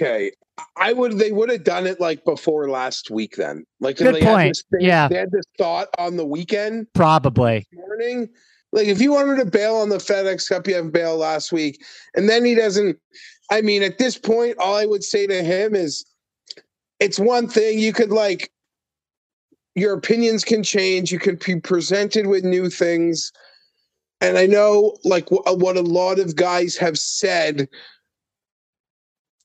Okay. I would, they would have done it like before last week then. Like, Good they point. Had this thing- Yeah. They had this thought on the weekend Probably. morning. Like, if you wanted to bail on the FedEx Cup, you have bail last week. And then he doesn't, I mean, at this point, all I would say to him is it's one thing you could like, your opinions can change. You could be presented with new things. And I know, like, uh, what a lot of guys have said,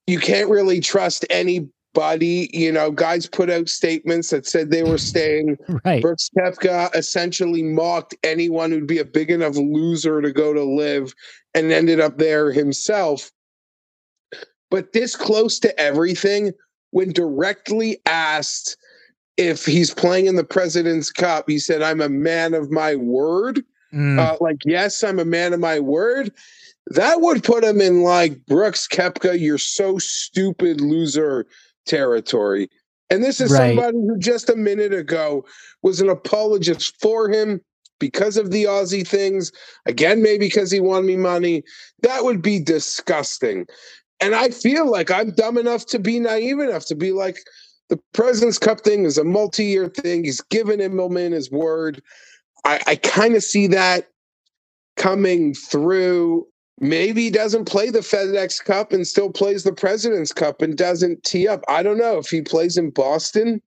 you can't really trust anybody. You know, guys put out statements that said they were staying. [LAUGHS] Right. Koepka essentially mocked anyone who'd be a big enough loser to go to Liv and ended up there himself. But this close to everything, when directly asked if he's playing in the President's Cup, he said, I'm a man of my word. Mm, Uh, like, yes, I'm a man of my word. That would put him in like Brooks Koepka, you're so stupid loser territory. And this is Right. somebody who just a minute ago was an apologist for him because of the Aussie things. Again, maybe because he won me money. That would be disgusting. And I feel like I'm dumb enough to be naive enough to be like, the President's Cup thing is a multi year thing. He's given Immelman his word. I, I kind of see that coming through. Maybe he doesn't play the FedEx Cup and still plays the President's Cup and doesn't tee up. I don't know if he plays in Boston.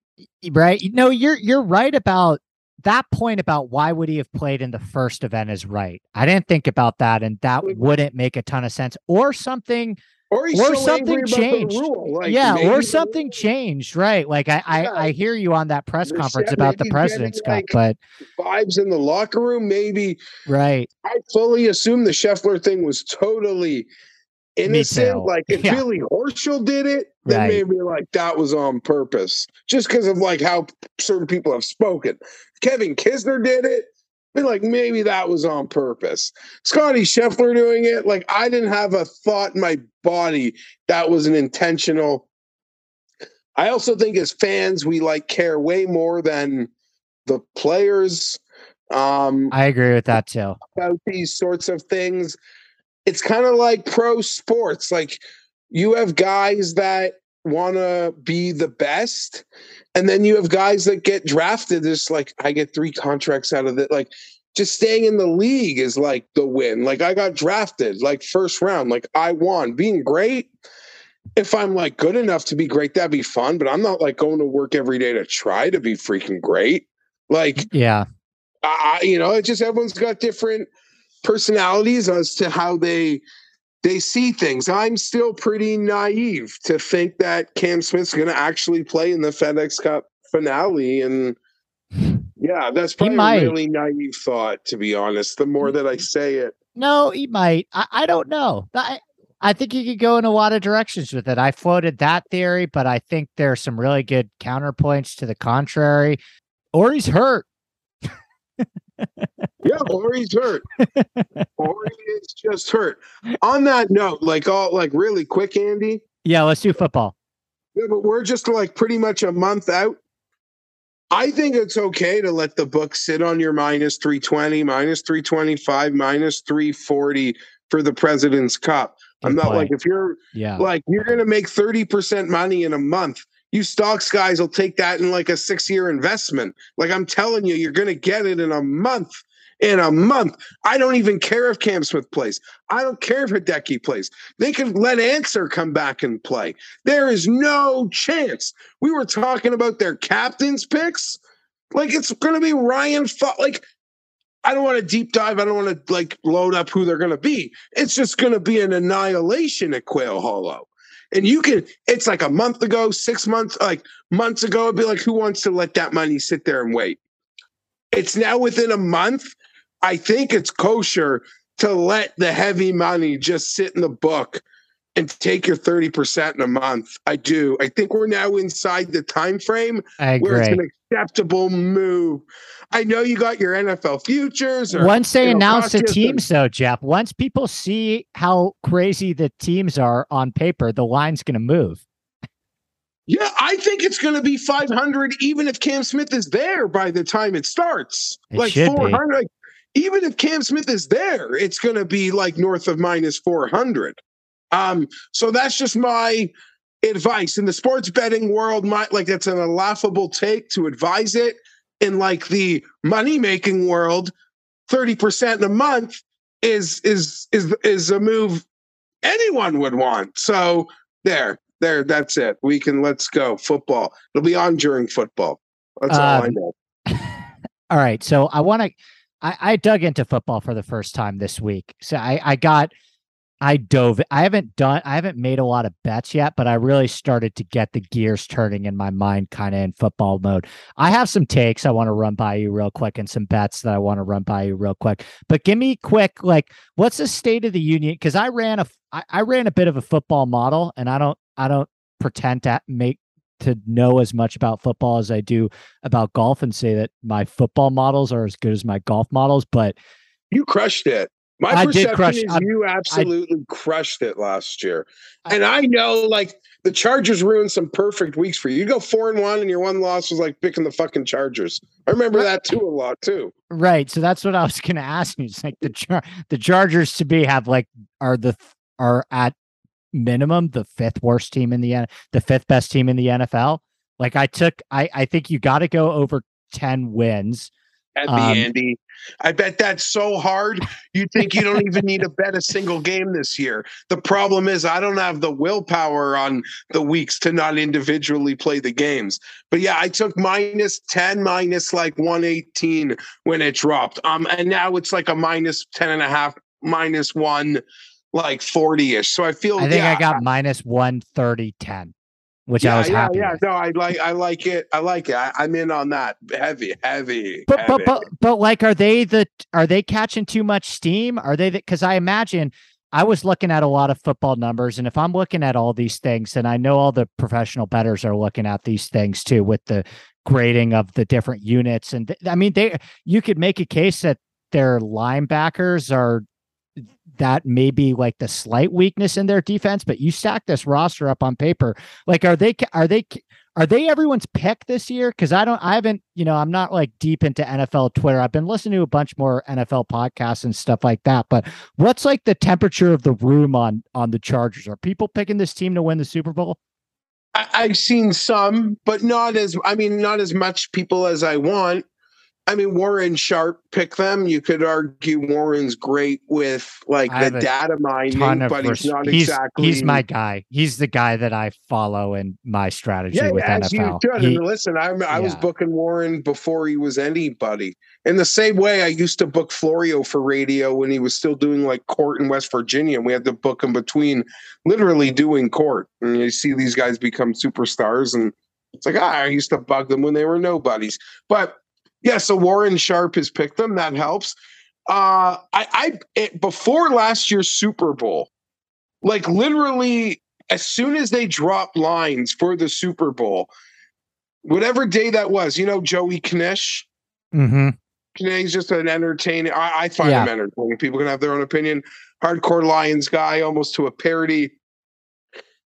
right. No, you're you're right about that point about why would he have played in the first event is right. I didn't think about that, and that wouldn't make a ton of sense. Or something Or Or so something changed. The rule. Like, yeah, or something changed, right? Like I, I, Yeah. I hear you on that press conference about the President's Cup, like- but vibes in the locker room. Maybe right, I fully assume the Scheffler thing was totally innocent. Like if Yeah. Billy Horschel did it, then Right. maybe like that was on purpose, just because of like how certain people have spoken. Kevin Kisner did it. Like maybe that was on purpose. Scottie Scheffler doing it, like I didn't have a thought in my body that was an intentional. I also think as fans, we like care way more than the players. Um, I agree with that too. about these sorts of things. It's kind of like pro sports. Like you have guys that want to be the best, and then you have guys that get drafted. It's like I get three contracts out of it. Like just staying in the league is like the win. Like I got drafted, like first round. Like I won. Being great. If I'm like good enough to be great, that'd be fun. But I'm not like going to work every day to try to be freaking great. Like Yeah, I, I- you know, it just everyone's got different personalities as to how they they see things. I'm still pretty naive to think that Cam Smith's going to actually play in the FedEx Cup finale, and yeah, that's probably a really naive thought, to be honest. The more that I say it, no, he might. I, I don't know. I, I think you could go in a lot of directions with it. I floated that theory, but I think there's some really good counterpoints to the contrary. Or he's hurt. Yeah, or he's hurt, or he is just hurt. On that note, like all like really quick, Andy. Yeah, let's do football. Yeah, but we're just like pretty much a month out. I think it's okay to let the book sit on your minus 320, minus 325, minus 340 for the President's Cup. I'm not point. like if you're Yeah. like you're gonna make 30% money in a month. You stocks guys will take that in like a six year investment. Like I'm telling you, you're gonna get it in a month. In a month. I don't even care if Cam Smith plays. I don't care if Hideki plays. They could let Ancer come back and play. There is no chance. We were talking about their captain's picks. Like it's gonna be Ryan Fu- like I don't want to deep dive. I don't want to like load up who they're going to be. It's just going to be an annihilation at Quail Hollow. And you can, it's like a month ago, six months, like months ago, it'd be like, who wants to let that money sit there and wait? It's now within a month. I think it's kosher to let the heavy money just sit in the book and take your 30% in a month. I do. I think we're now inside the time frame I where it's an acceptable move. I know you got your NFL futures. Or, Once they it'll announce the you teams, though, Jeff, once people see how crazy the teams are on paper, the line's going to move. Yeah, I think it's going to be 500 even if Cam Smith is there by the time it starts. It like should be. 400. Like, even if Cam Smith is there, it's going to be like north of minus 400. Um, so that's just my advice in the sports betting world. My like that's an laughable take to advise it. In like the money making world, 30% in a month is is is is a move anyone would want. So there, there, that's it. We can let's go football. It'll be on during football. That's all I Um, know. [LAUGHS] All right. So I want to, I, I dug into football for the first time this week. So I, I got, I dove, I haven't done, I haven't made a lot of bets yet, but I really started to get the gears turning in my mind kind of in football mode. I have some takes I want to run by you real quick and some bets that I want to run by you real quick. But give me quick, like, what's the state of the union? Because I ran a, I, I ran a bit of a football model and I don't, I don't pretend to make, to know as much about football as I do about golf and say that my football models are as good as my golf models, but You crushed it. My I did perception crush- is I'm- you absolutely crushed it last year. And I know like the Chargers ruined some perfect weeks for you. You go four and one and your one loss was like picking the fucking Chargers. I remember that too a lot too. right. So that's what I was going to ask you. It's like the char- the Chargers to be have like are the are at minimum the fifth worst team in the N- the fifth best team in the NFL. Like I took, I I think you got to go over ten wins. At Um, the Andy. I bet that's so hard. You think you don't even need to bet a single game this year. The problem is I don't have the willpower on the weeks to not individually play the games. But yeah, I took minus 10, minus like 118 when it dropped. Um, and now it's like a minus 10 and a half, minus one, like 40-ish. So I feel I think yeah, I got minus one thirty ten, which yeah, I was yeah, happy. yeah. with. No, I like I like it. I like it. I, I'm in on that. Heavy, heavy. But but heavy. but but like, are they the are they catching too much steam? Are they because I imagine I was looking at a lot of football numbers, and if I'm looking at all these things, and I know all the professional bettors are looking at these things too with the grading of the different units, and th- I mean, they you could make a case that their linebackers are that may be like the slight weakness in their defense, but you stack this roster up on paper. Like, are they are they are they everyone's pick this year? Because I don't, I haven't, you know, I'm not like deep into NFL Twitter. I've been listening to a bunch more NFL podcasts and stuff like that. But what's like the temperature of the room on on the Chargers? Are people picking this team to win the Super Bowl? I, I've seen some, but not as I mean, not as much people as I want. I mean, Warren Sharp pick them. You could argue Warren's great with like I the data mining, but res- he's not he's, exactly. he's my guy. He's the guy that I follow in my strategy yeah, with yeah, as you NFL. should. He- and listen, I, I was booking Warren before he was anybody. In the same way, I used to book Florio for radio when he was still doing like court in West Virginia. And we had to book him between literally doing court. And you see these guys become superstars, and it's like, ah, I used to bug them when they were nobodies. But yeah, so Warren Sharp has picked them. That helps. Uh, I, I it, before last year's Super Bowl, like literally as soon as they dropped lines for the Super Bowl, whatever day that was, you know, Joey Knish. Mm-hmm. He's just an entertaining. I, I find Yeah. him entertaining. People can have their own opinion. Hardcore Lions guy, almost to a parody.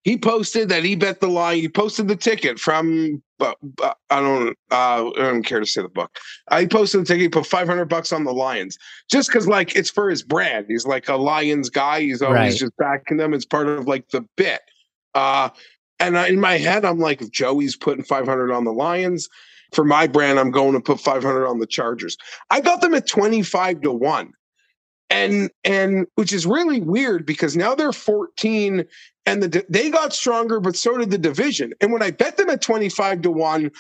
He posted that he bet the line. He posted the ticket from. But, but I don't. Uh, I don't care to say the book. Uh, he posted the ticket. He put five hundred bucks on the Lions just because, like, it's for his brand. He's like a Lions guy. He's always Right. just backing them. It's part of like the bit. Uh, and I, in my head, I'm like, if Joey's putting 500 on the Lions, for my brand, I'm going to put 500 on the Chargers. I got them at 25 to 1. And and which is really weird because now they're 14 and the they got stronger but so did the division. And when I bet them at 25 to 1,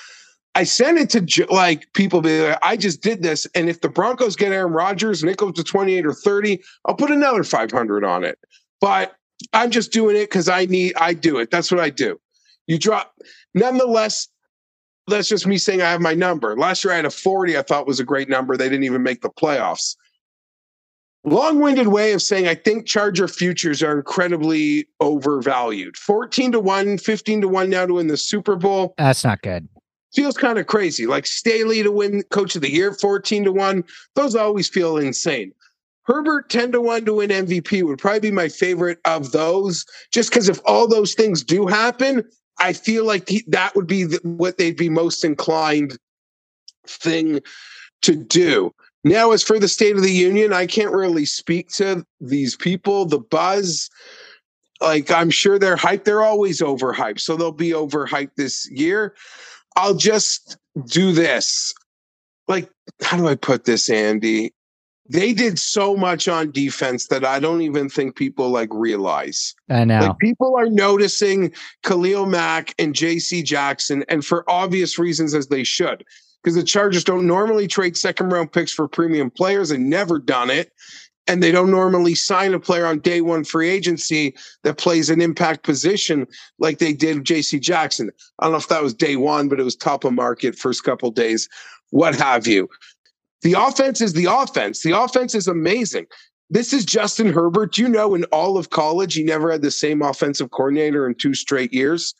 I sent it to like people be like, I just did this and if the Broncos get Aaron Rodgers and it goes to 28 or 30, I'll put another 500 on it. But I'm just doing it cuz I need I do it. That's what I do. You drop nonetheless that's just me saying I have my number. Last year I had a 40, I thought was a great number. They didn't even make the playoffs. Long-winded way of saying I think Charger futures are incredibly overvalued. 14 to 1, 15 to 1 now to win the Super Bowl. That's not good. Feels kind of crazy. Like Staley to win coach of the year 14 to 1. Those always feel insane. Herbert 10 to 1 to win MVP would probably be my favorite of those, just because if all those things do happen, I feel like he, that would be the, what they'd be most inclined thing to do. Now, as for the State of the Union, I can't really speak to these people. The buzz, like I'm sure they're hyped. They're always overhyped, so they'll be overhyped this year. I'll just do this. Like, how do I put this, Andy? They did so much on defense that I don't even think people like realize. I know. Like people are noticing Khalil Mack and JC Jackson, and for obvious reasons, as they should, because the Chargers don't normally trade second round picks for premium players and never done it. And they don't normally sign a player on day one free agency that plays an impact position like they did JC Jackson. I don't know if that was day one, but it was top of market first couple days, what have you. The offense is the offense. The offense is amazing. This is Justin Herbert. You know, in all of college, he never had the same offensive coordinator in two straight years.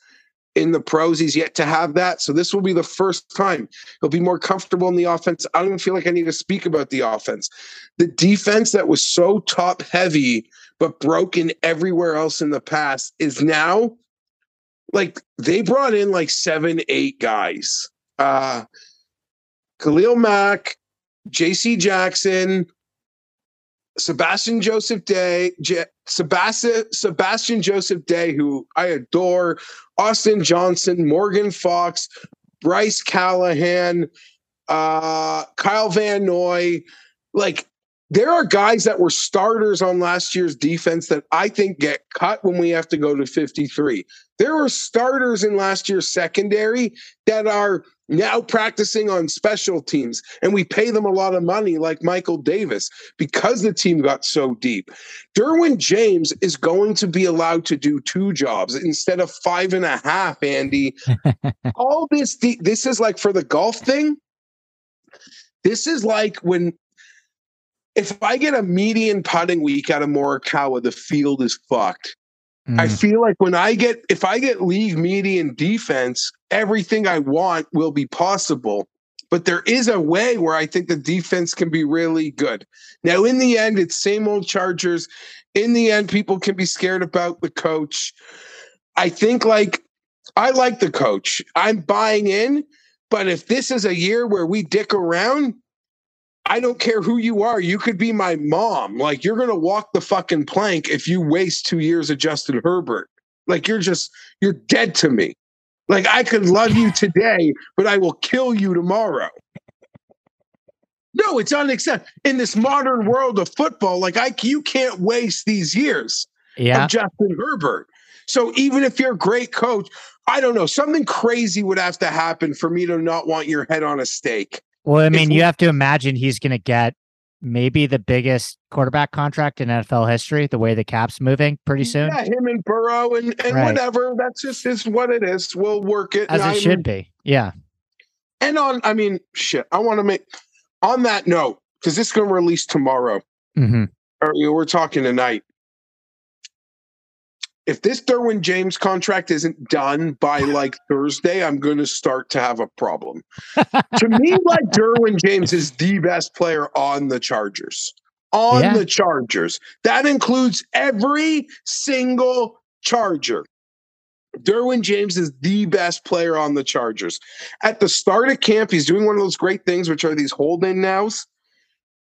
In the pros, he's yet to have that. So this will be the first time he'll be more comfortable in the offense. I don't even feel like I need to speak about the offense. The defense that was so top heavy but broken everywhere else in the past is now like they brought in like seven, eight guys. Uh Khalil Mack, JC Jackson, Sebastian Joseph Day, J- Sebastian Sebastian Joseph Day, who I adore, Austin Johnson, Morgan Fox, Bryce Callahan, uh, Kyle Van Noy. Like there are guys that were starters on last year's defense that I think get cut when we have to go to 53. There were starters in last year's secondary that are now practicing on special teams, and we pay them a lot of money, like Michael Davis, because the team got so deep. Derwin James is going to be allowed to do two jobs instead of five and a half, Andy. [LAUGHS] All this, this is like for the golf thing. This is like when if I get a median putting week out of Morikawa, the field is fucked. Mm. I feel like when I get if I get league median defense, everything I want will be possible. But there is a way where I think the defense can be really good. Now, in the end, it's same old Chargers. In the end, people can be scared about the coach. I think like I like the coach. I'm buying in, but if this is a year where we dick around, I don't care who you are. You could be my mom. Like you're gonna walk the fucking plank if you waste two years of Justin Herbert. Like you're just you're dead to me. Like I could love you today, but I will kill you tomorrow. No, it's unacceptable in this modern world of football. Like I, you can't waste these years yeah. of Justin Herbert. So even if you're a great coach, I don't know, something crazy would have to happen for me to not want your head on a stake. Well, I mean, you have to imagine he's going to get maybe the biggest quarterback contract in NFL history, the way the cap's moving pretty soon. Yeah, him and Burrow and, and right. whatever. That's just is what it is. We'll work it. As it I'm, should be. Yeah. And on, I mean, shit, I want to make, on that note, because this is going to release tomorrow. Mm-hmm. Or, you know, we're talking tonight if this Derwin James contract isn't done by like Thursday, I'm going to start to have a problem. to me, [LAUGHS] like Derwin James is the best player on the Chargers. On yeah. the Chargers. That includes every single Charger. Derwin James is the best player on the Chargers. At the start of camp, he's doing one of those great things, which are these hold in nows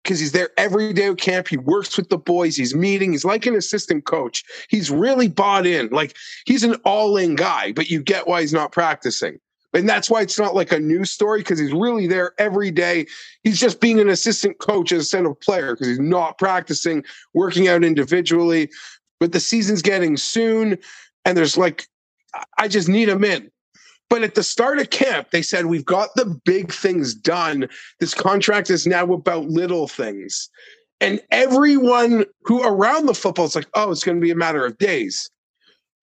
because he's there every day at camp. He works with the boys. He's meeting. He's like an assistant coach. He's really bought in. Like he's an all in guy, but you get why he's not practicing. And that's why it's not like a news story because he's really there every day. He's just being an assistant coach instead of player because he's not practicing, working out individually. But the season's getting soon. And there's like, I just need him in. But at the start of camp, they said, We've got the big things done. This contract is now about little things. And everyone who around the football is like, Oh, it's going to be a matter of days.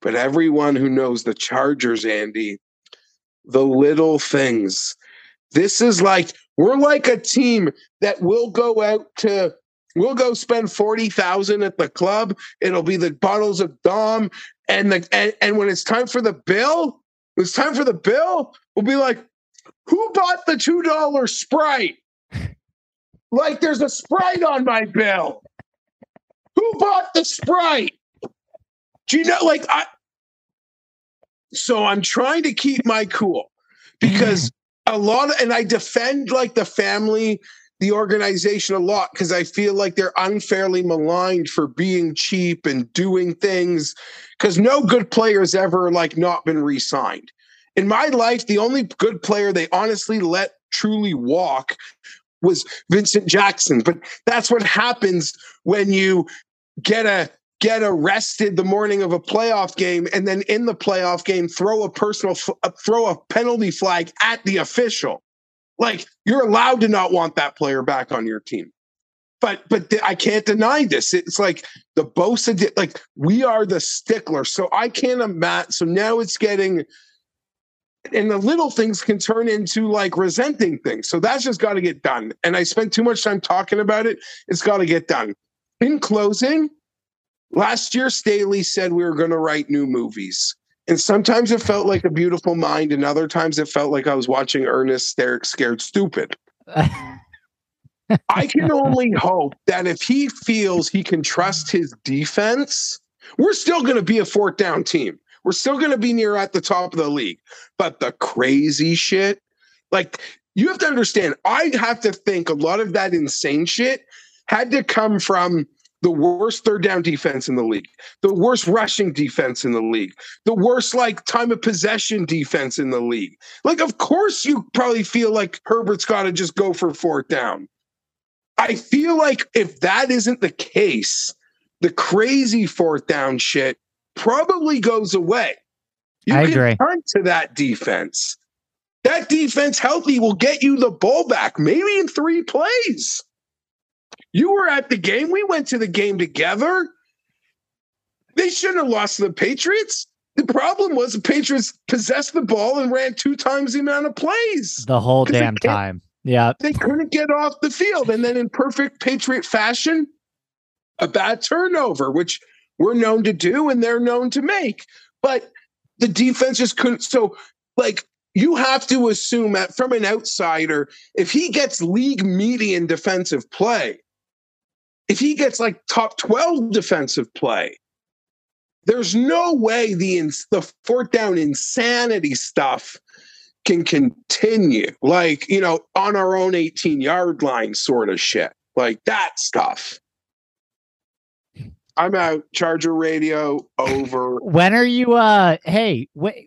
But everyone who knows the Chargers, Andy, the little things. This is like, we're like a team that will go out to We'll go spend forty thousand at the club. It'll be the bottles of Dom, and the and, and when it's time for the bill, it's time for the bill, we'll be like, who bought the $2 Sprite? [LAUGHS] like there's a Sprite on my bill. Who bought the Sprite? Do you know, like, I, So I'm trying to keep my cool because [LAUGHS] a lot of, and I defend like the family, the organization a lot because I feel like they're unfairly maligned for being cheap and doing things because no good player has ever like not been re-signed. In my life, the only good player they honestly let truly walk was Vincent Jackson. But that's what happens when you get a get arrested the morning of a playoff game and then in the playoff game throw a personal uh, throw a penalty flag at the official like you're allowed to not want that player back on your team. But but th- i can't deny this. It's like the bosa did like we are the stickler. So i can't imagine so now it's getting and the little things can turn into like resenting things. So that's just got to get done. And i spent too much time talking about it. It's got to get done. In closing Last year, Staley said we were going to write new movies. And sometimes it felt like a beautiful mind, and other times it felt like I was watching Ernest Scared, Scared Stupid. I can only [LAUGHS] hope that if he feels he can trust his defense, we're still going to be a fourth down team. We're still going to be near at the top of the league. But the crazy shit, like you have to understand, I have to think a lot of that insane shit had to come from the worst third down defense in the league, the worst rushing defense in the league, the worst like time of possession defense in the league. Like, of course, you probably feel like Herbert's got to just go for fourth down. I feel like if that isn't the case, the crazy fourth down shit probably goes away. You I can agree. turn to that defense. That defense healthy will get you the ball back, maybe in three plays. You were at the game. We went to the game together. They shouldn't have lost to the Patriots. The problem was the Patriots possessed the ball and ran two times the amount of plays. The whole damn time. Yeah. They couldn't get off the field. And then in perfect Patriot fashion, a bad turnover, which we're known to do and they're known to make. But the defense just couldn't. So, like, you have to assume that from an outsider, if he gets league median defensive play, if he gets like top 12 defensive play, there's no way the the fourth down insanity stuff can continue. Like, you know, on our own 18 yard line sort of shit. Like that stuff. I'm out. Charger radio over. [LAUGHS] When are you uh hey, wh-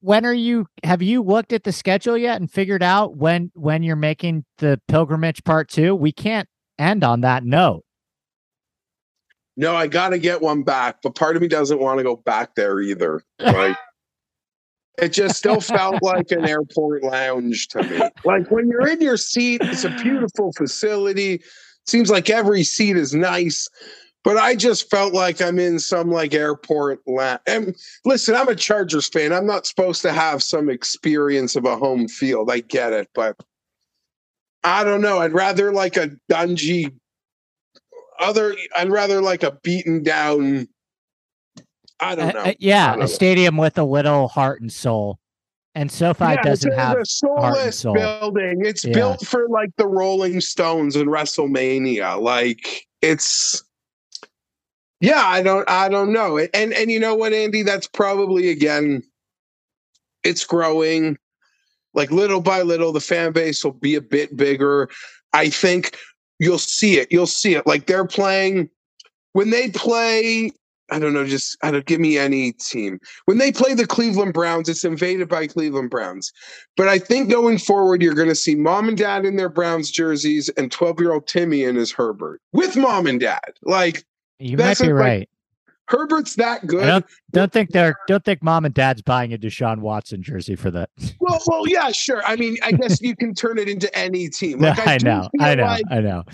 when are you have you looked at the schedule yet and figured out when when you're making the pilgrimage part 2? We can't end on that note. No, I got to get one back, but part of me doesn't want to go back there either. Like, [LAUGHS] it just still felt like an airport lounge to me. Like when you're in your seat, it's a beautiful facility. Seems like every seat is nice, but I just felt like I'm in some like airport lounge. And listen, I'm a Chargers fan. I'm not supposed to have some experience of a home field. I get it, but I don't know. I'd rather like a dungy other I'd rather like a beaten down I don't Uh, know. uh, yeah, don't know. a stadium with a little heart and soul. And SoFi Yeah, doesn't it's have a soulless soul. building. It's Yeah. built for like the Rolling Stones and WrestleMania. Like it's yeah, I don't I don't know. And and you know what, Andy? That's probably again it's growing. Like little by little, the fan base will be a bit bigger. I think you'll see it. You'll see it. Like they're playing when they play. I don't know. Just I don't give me any team when they play the Cleveland Browns. It's invaded by Cleveland Browns. But I think going forward, you're going to see mom and dad in their Browns jerseys and 12 year old Timmy in his Herbert with mom and dad. Like You might be a- like, right. Herbert's that good. I don't don't think they're don't think mom and dad's buying a Deshaun Watson jersey for that. Well, [LAUGHS] well, yeah, sure. I mean, I guess you can turn it into any team. No, Like, [LAUGHS] I do know, I know, I know.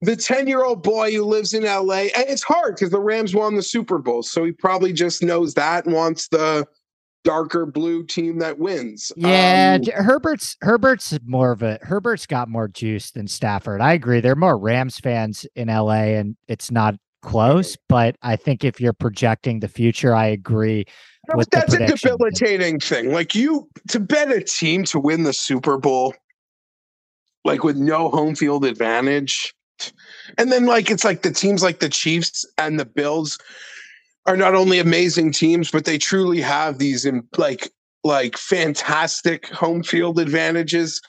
the 10 year old boy who lives in LA, and it's hard because the Rams won the Super Bowl. So he probably just knows that and wants the darker blue team that wins. Yeah, Um, Herbert's Herbert's more of a Herbert's got more juice than Stafford. I agree. They're more Rams fans in LA, and it's not close. But I think if you're projecting the future, I agree. that's- the that's a debilitating thing. Like you to bet a team to win the Super Bowl, like with no home field advantage. And then like it's like the teams like the Chiefs and the Bills are not only amazing teams, but they truly have these in like like fantastic home field advantages.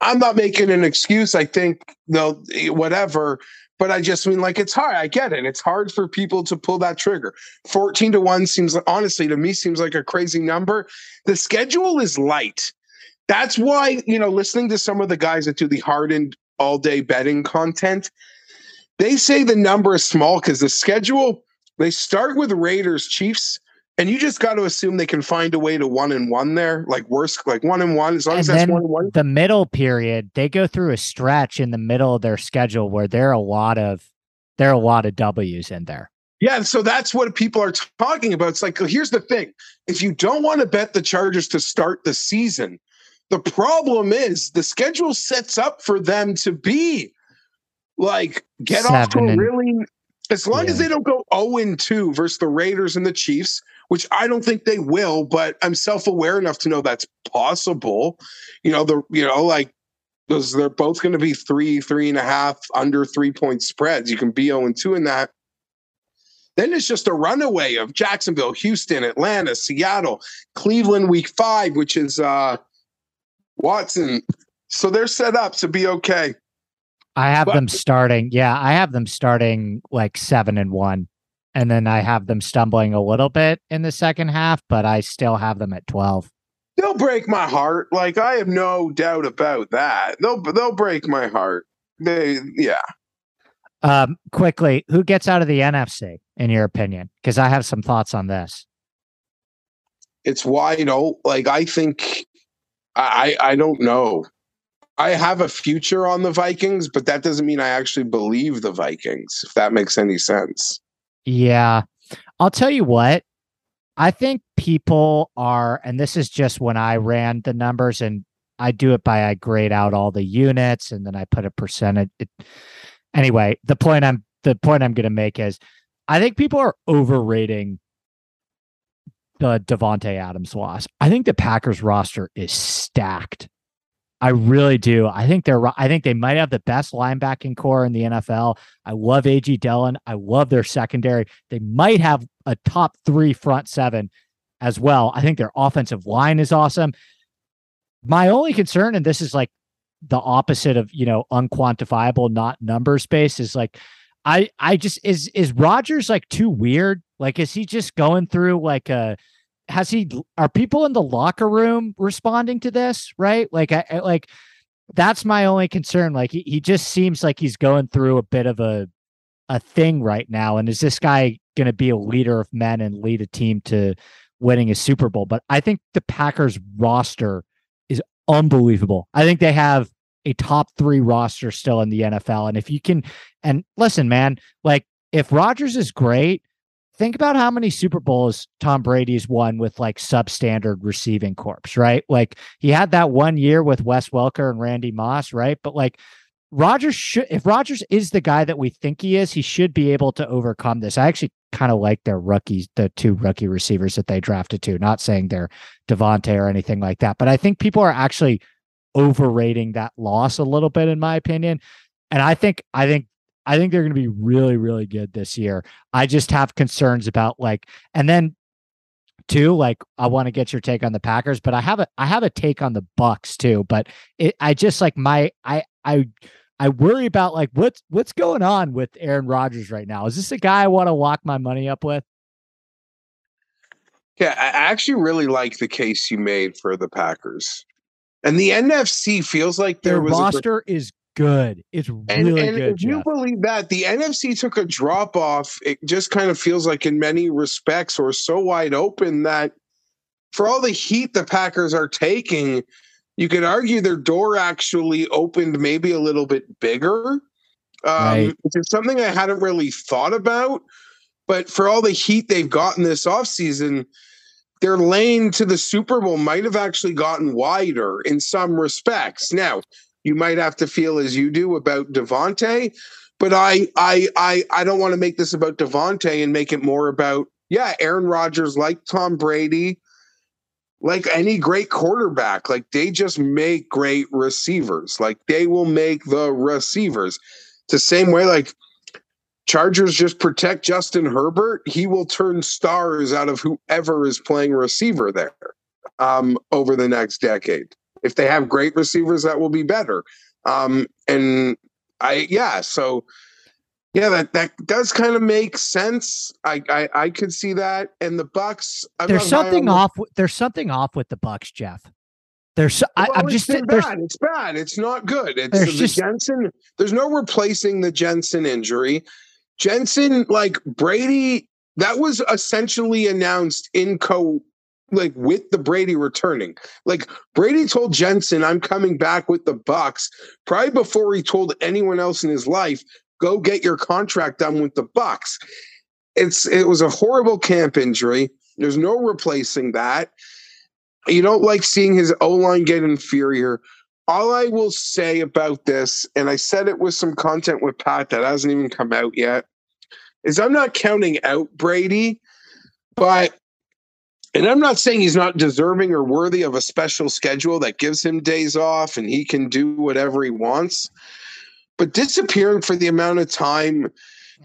I'm not making an excuse. I think they'll eh, whatever, but I just mean like it's hard. I get it. It's hard for people to pull that trigger. 14 to 1 seems honestly to me seems like a crazy number. The schedule is light. That's why, you know, listening to some of the guys that do the hardened all day betting content, they say the number is small because the schedule, they start with Raiders, Chiefs, and you just got to assume they can find a way to one and one there, like worse, like one and one, as long And as that's one and one. the middle period, they go through a stretch in the middle of their schedule where there are a lot of there are a lot of W's in there. Yeah, so that's what people are talking about. It's like, here's the thing: if you don't want to bet the Chargers to start the season, the problem is the schedule sets up for them to be like get off to Seven a really. As long as they don't go 0 and 2 versus the Raiders and the Chiefs, which I don't think they will, but I'm self-aware enough to know that's possible. You know, the you know, like those they're both going to be three, three and a half under three point spreads. You can be 0 and 2 in that. Then it's just a runaway of Jacksonville, Houston, Atlanta, Seattle, Cleveland week five, which is uh Watson. So they're set up to be okay. I have But- them starting. Yeah, I have them starting like seven and one. And then I have them stumbling a little bit in the second half, but I still have them at 12. They'll break my heart. Like I have no doubt about that. They'll they'll break my heart. They yeah. Um, quickly, who gets out of the NFC in your opinion? Because I have some thoughts on this. It's wide open. Like I think I I don't know. I have a future on the Vikings, but that doesn't mean I actually believe the Vikings, if that makes any sense. Yeah. I'll tell you what. I think people are, and this is just when I ran the numbers and I do it by I grade out all the units and then I put a percentage. It, anyway, the point I'm the point I'm going to make is I think people are overrating the Davante Adams loss. I think the Packers roster is stacked. I really do. I think they're. I think they might have the best linebacking core in the NFL. I love AJ Dillon. I love their secondary. They might have a top three front seven as well. I think their offensive line is awesome. My only concern, and this is like the opposite of you know unquantifiable, not numbers based, is like I I just is is Rodgers like too weird? Like is he just going through like a has he are people in the locker room responding to this right? Like i, I like that's my only concern like he, he just seems like he's going through a bit of a a thing right now and is this guy going to be a leader of men and lead a team to winning a super bowl? But i think the packers roster is unbelievable. I think they have a top three roster still in the nfl and if you can and listen man like if Rodgers is great think about how many Super Bowls Tom Brady's won with like substandard receiving corps, right? Like he had that one year with Wes Welker and Randy Moss, right? But like Rodgers should, if Rodgers is the guy that we think he is, he should be able to overcome this. I actually kind of like their rookies, the two rookie receivers that they drafted to. Not saying they're Davante or anything like that, but I think people are actually overrating that loss a little bit, in my opinion. And I think, I think I think they're going to be really, really good this year. I just have concerns about like, and then two, like I want to get your take on the Packers, but I have a I have a take on the Bucks too. But it, I just like my I I I worry about like what's what's going on with Aaron Rodgers right now. Is this a guy I want to lock my money up with? Yeah, I actually really like the case you made for the Packers. And the NFC feels like there Their was a roster is good. It's really and good. if you believe that, the NFC took a drop off. It just kind of feels like, in many respects, or so wide open that for all the heat the Packers are taking, you could argue their door actually opened maybe a little bit bigger, um, Right. which is something I hadn't really thought about. But for all the heat they've gotten this offseason, their lane to the Super Bowl might have actually gotten wider in some respects. Now, you might have to feel as you do about Davante, but I I I I don't want to make this about Davante and make it more about yeah, Aaron Rodgers like Tom Brady, like any great quarterback, like they just make great receivers. Like they will make the receivers. It's the same way like Chargers just protect Justin Herbert, he will turn stars out of whoever is playing receiver there um, over the next decade. If they have great receivers, that will be better. Um, and I, yeah, so yeah, that that does kind of make sense. I, I I could see that. And the Bucks, I'm there's something off. There's something off with the Bucks, Jeff. There's, well, I, am just bad. It's bad. It's not good. It's the just, Jensen. There's no replacing the Jensen injury. Jensen, like Brady, that was essentially announced in co like with the Brady returning. Like Brady told Jensen, I'm coming back with the Bucks, probably before he told anyone else in his life, go get your contract done with the Bucks. It's it was a horrible camp injury. There's no replacing that. You don't like seeing his O line get inferior. All I will say about this, and I said it with some content with Pat that hasn't even come out yet, is I'm not counting out Brady, but and I'm not saying he's not deserving or worthy of a special schedule that gives him days off and he can do whatever he wants. But disappearing for the amount of time,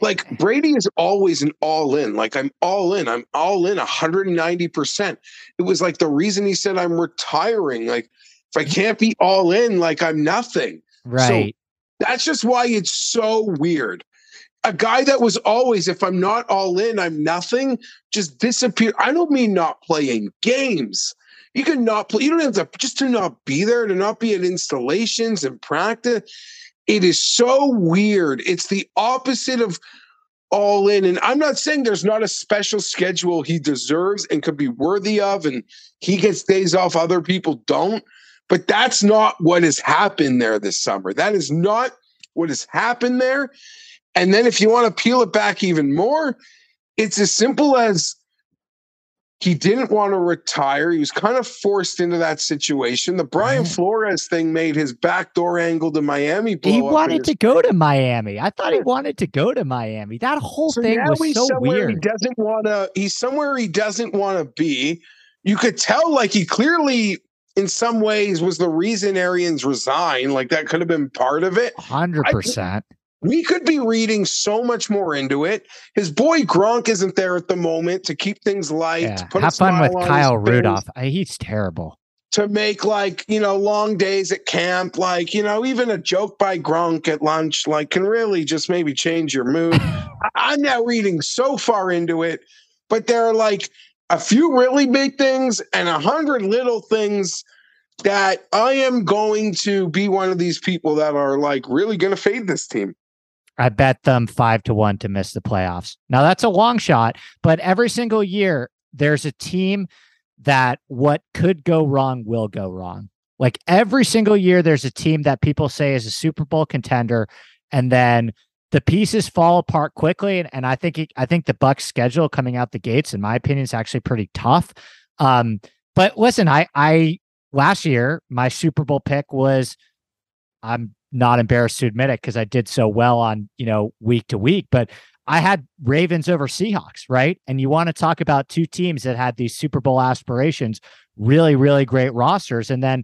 like Brady is always an all in. Like I'm all in. I'm all in 190%. It was like the reason he said I'm retiring. Like if I can't be all in, like I'm nothing. Right. So that's just why it's so weird a guy that was always, if I'm not all in, I'm nothing, just disappear. I don't mean not playing games. You can not play, you don't have to just to not be there, to not be at installations and practice. It is so weird. It's the opposite of all in. And I'm not saying there's not a special schedule he deserves and could be worthy of, and he gets days off, other people don't. But that's not what has happened there this summer. That is not what has happened there. And then if you want to peel it back even more, it's as simple as he didn't want to retire. He was kind of forced into that situation. The Brian Flores thing made his backdoor angle to Miami. he wanted to go to Miami. I thought he wanted to go to Miami. That whole so thing was so weird. He doesn't want to. He's somewhere he doesn't want to be. You could tell, like he clearly, in some ways, was the reason Arians resigned. Like that could have been part of it. Hundred percent we could be reading so much more into it. His boy Gronk isn't there at the moment to keep things light. Yeah. Have fun with Kyle Rudolph. He's terrible. To make like, you know, long days at camp, like, you know, even a joke by Gronk at lunch, like, can really just maybe change your mood. [LAUGHS] I'm now reading so far into it, but there are like a few really big things and a hundred little things that I am going to be one of these people that are like really going to fade this team. I bet them five to one to miss the playoffs. Now that's a long shot, but every single year there's a team that what could go wrong will go wrong. Like every single year, there's a team that people say is a Super Bowl contender, and then the pieces fall apart quickly. And, and I think it, I think the Bucks schedule coming out the gates, in my opinion, is actually pretty tough. Um, but listen, I I last year my Super Bowl pick was I'm not embarrassed to admit it because I did so well on, you know, week to week, but I had Ravens over Seahawks, right? And you want to talk about two teams that had these Super Bowl aspirations, really, really great rosters. And then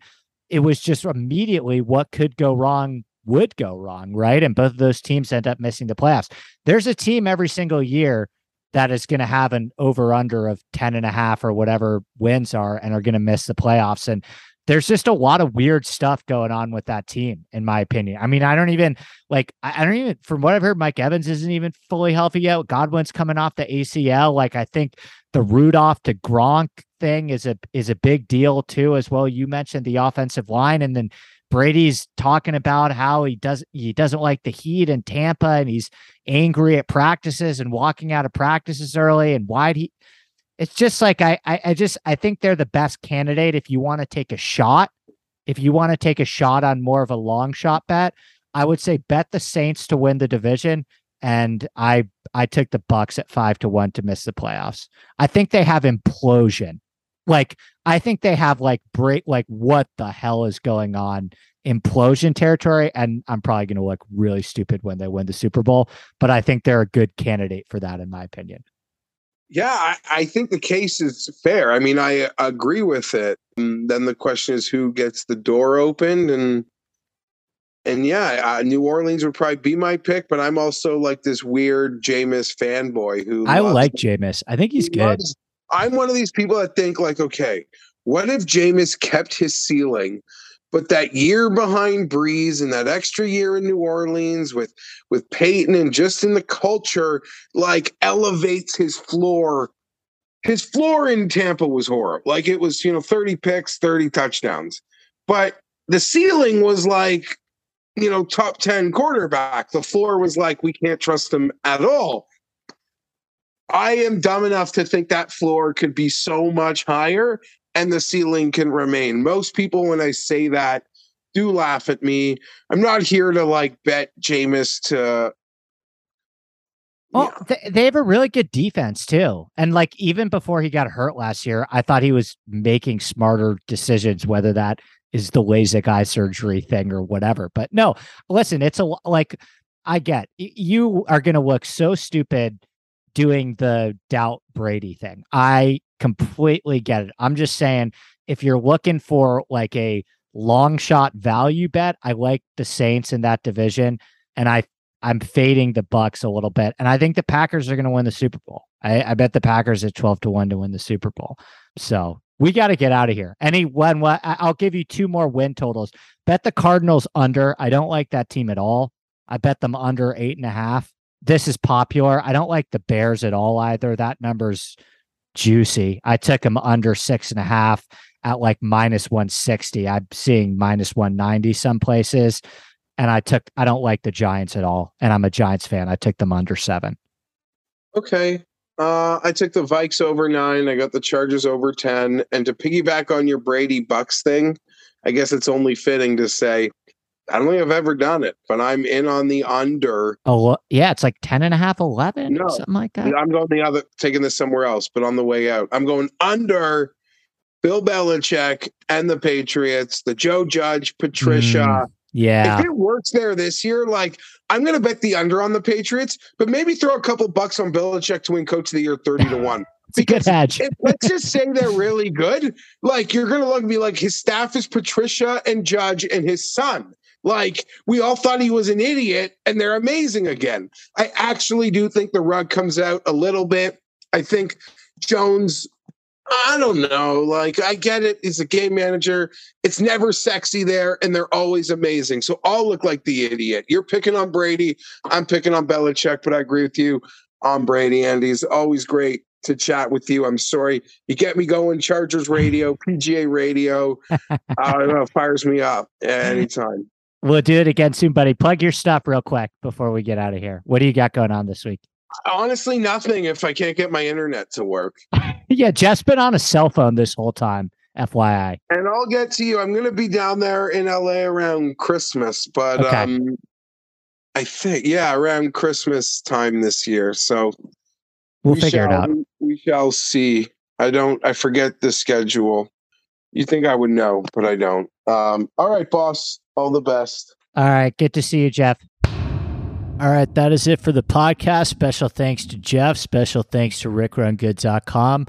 it was just immediately what could go wrong would go wrong, right? And both of those teams end up missing the playoffs. There's a team every single year that is going to have an over under of 10 and a half or whatever wins are and are going to miss the playoffs. And there's just a lot of weird stuff going on with that team, in my opinion. I mean, I don't even like, I don't even, from what I've heard, Mike Evans isn't even fully healthy yet. Godwin's coming off the ACL. Like, I think the Rudolph to Gronk thing is a is a big deal too, as well. You mentioned the offensive line, and then Brady's talking about how he does he doesn't like the heat in Tampa, and he's angry at practices and walking out of practices early. And why'd he? It's just like I, I, I just I think they're the best candidate if you want to take a shot. If you want to take a shot on more of a long shot bet, I would say bet the Saints to win the division. And I I took the Bucks at five to one to miss the playoffs. I think they have implosion. Like I think they have like break like what the hell is going on implosion territory. And I'm probably going to look really stupid when they win the Super Bowl, but I think they're a good candidate for that, in my opinion. Yeah, I, I, think the case is fair. I mean, I agree with it. And then the question is who gets the door opened. And and yeah, uh, New Orleans would probably be my pick, but I'm also like this weird Jameis fanboy who I like Jameis. I think he's who good. loves- I'm one of these people that think like, okay, what if Jameis kept his ceiling, but that year behind Brees and that extra year in New Orleans with with Payton and just in the culture, like elevates his floor. His floor in Tampa was horrible. Like it was, you know, 30 picks, 30 touchdowns. But the ceiling was like, you know, top 10 quarterback. The floor was like, we can't trust him at all. I am dumb enough to think that floor could be so much higher and the ceiling can remain. Most people, when I say that, do laugh at me. I'm not here to like bet Jameis to. Well, th- they have a really good defense too. And like even before he got hurt last year, I thought he was making smarter decisions, whether that is the LASIK eye surgery thing or whatever. But no, listen, it's a like I get you are going to look so stupid doing the doubt Brady thing. I completely get it. I'm just saying if you're looking for like a long shot value bet, I like the Saints in that division and I I'm fading the Bucks a little bit, and I think the Packers are going to win the Super Bowl. I, I bet the Packers at twelve to one to win the Super Bowl. So we got to get out of here. Any one, what I'll give you two more win totals. Bet the Cardinals under. I don't like that team at all. I bet them under eight and a half. This is popular. I don't like the Bears at all either. That number's juicy. I took them under six and a half at like minus 160. I'm seeing minus 190 some places and I took I don't like the Giants at all, and I'm a Giants fan. I took them under seven. Okay. Uh, I took the Vikes over nine. I got the Chargers over 10. And to piggyback on your Brady Bucks thing, I guess it's only fitting to say, I don't think I've ever done it, but I'm in on the under. Oh yeah, it's like 10 and a half, 11, No. something like that. I'm going the other, taking this somewhere else, but on the way out, I'm going under Bill Belichick and the Patriots, the Joe Judge, Patricia. Mm, yeah, If it works there this year, like I'm going to bet the under on the Patriots, but maybe throw a couple bucks on Belichick to win Coach of the Year [LAUGHS] 30 to 1. it's a good because hedge. if, let's just say they're really good. Like you're gonna look and be like, his staff is Patricia and Judge and his son. Like we all thought he was an idiot, and they're amazing again. I actually do think the rug comes out a little bit. I think Jones. I don't know. Like I get it. He's a game manager. It's never sexy there, and they're always amazing. So I'll look like the idiot. You're picking on Brady. I'm picking on Belichick, but I agree with you on Brady. Andy, it's always great to chat with you. I'm sorry you get me going. Chargers [LAUGHS] radio, PGA radio, [LAUGHS] uh, it fires me up anytime. We'll do it again soon, buddy. Plug your stuff real quick before we get out of here. What do you got going on this week? Honestly, nothing if I can't get my internet to work. [LAUGHS] Yeah, Jeff's been on a cell phone this whole time. FYI. And I'll get to you. I'm going to be down there in LA around Christmas, but Okay. um, I think yeah, around Christmas time this year. So We'll we figure it shall- out. We shall see. I don't. I forget the schedule. You think I would know, but I don't. Um, all right, boss. All the best. All right, good to see you, Jeff. All right, that is it for the podcast. Special thanks to Jeff. Special thanks to rickrungood.com.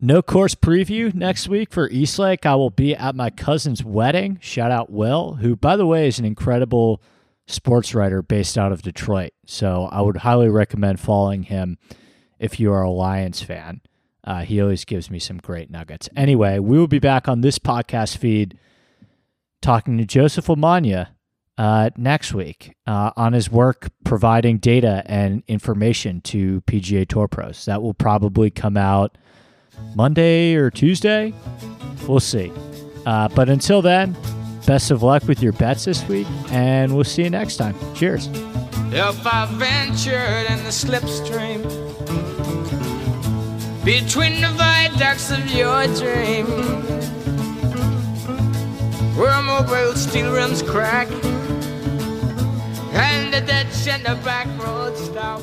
No course preview next week for East Lake. I will be at my cousin's wedding. Shout out Will, who, by the way, is an incredible sports writer based out of Detroit. So I would highly recommend following him if you are a Lions fan. Uh, he always gives me some great nuggets. Anyway, we will be back on this podcast feed talking to Joseph Omania uh, next week uh, on his work providing data and information to PGA Tour pros. That will probably come out Monday or Tuesday. We'll see. Uh, but until then, best of luck with your bets this week, and we'll see you next time. Cheers. If I ventured in the slipstream between the viaducts of your dream, where mobile steel rims crack and the dead center back road stop.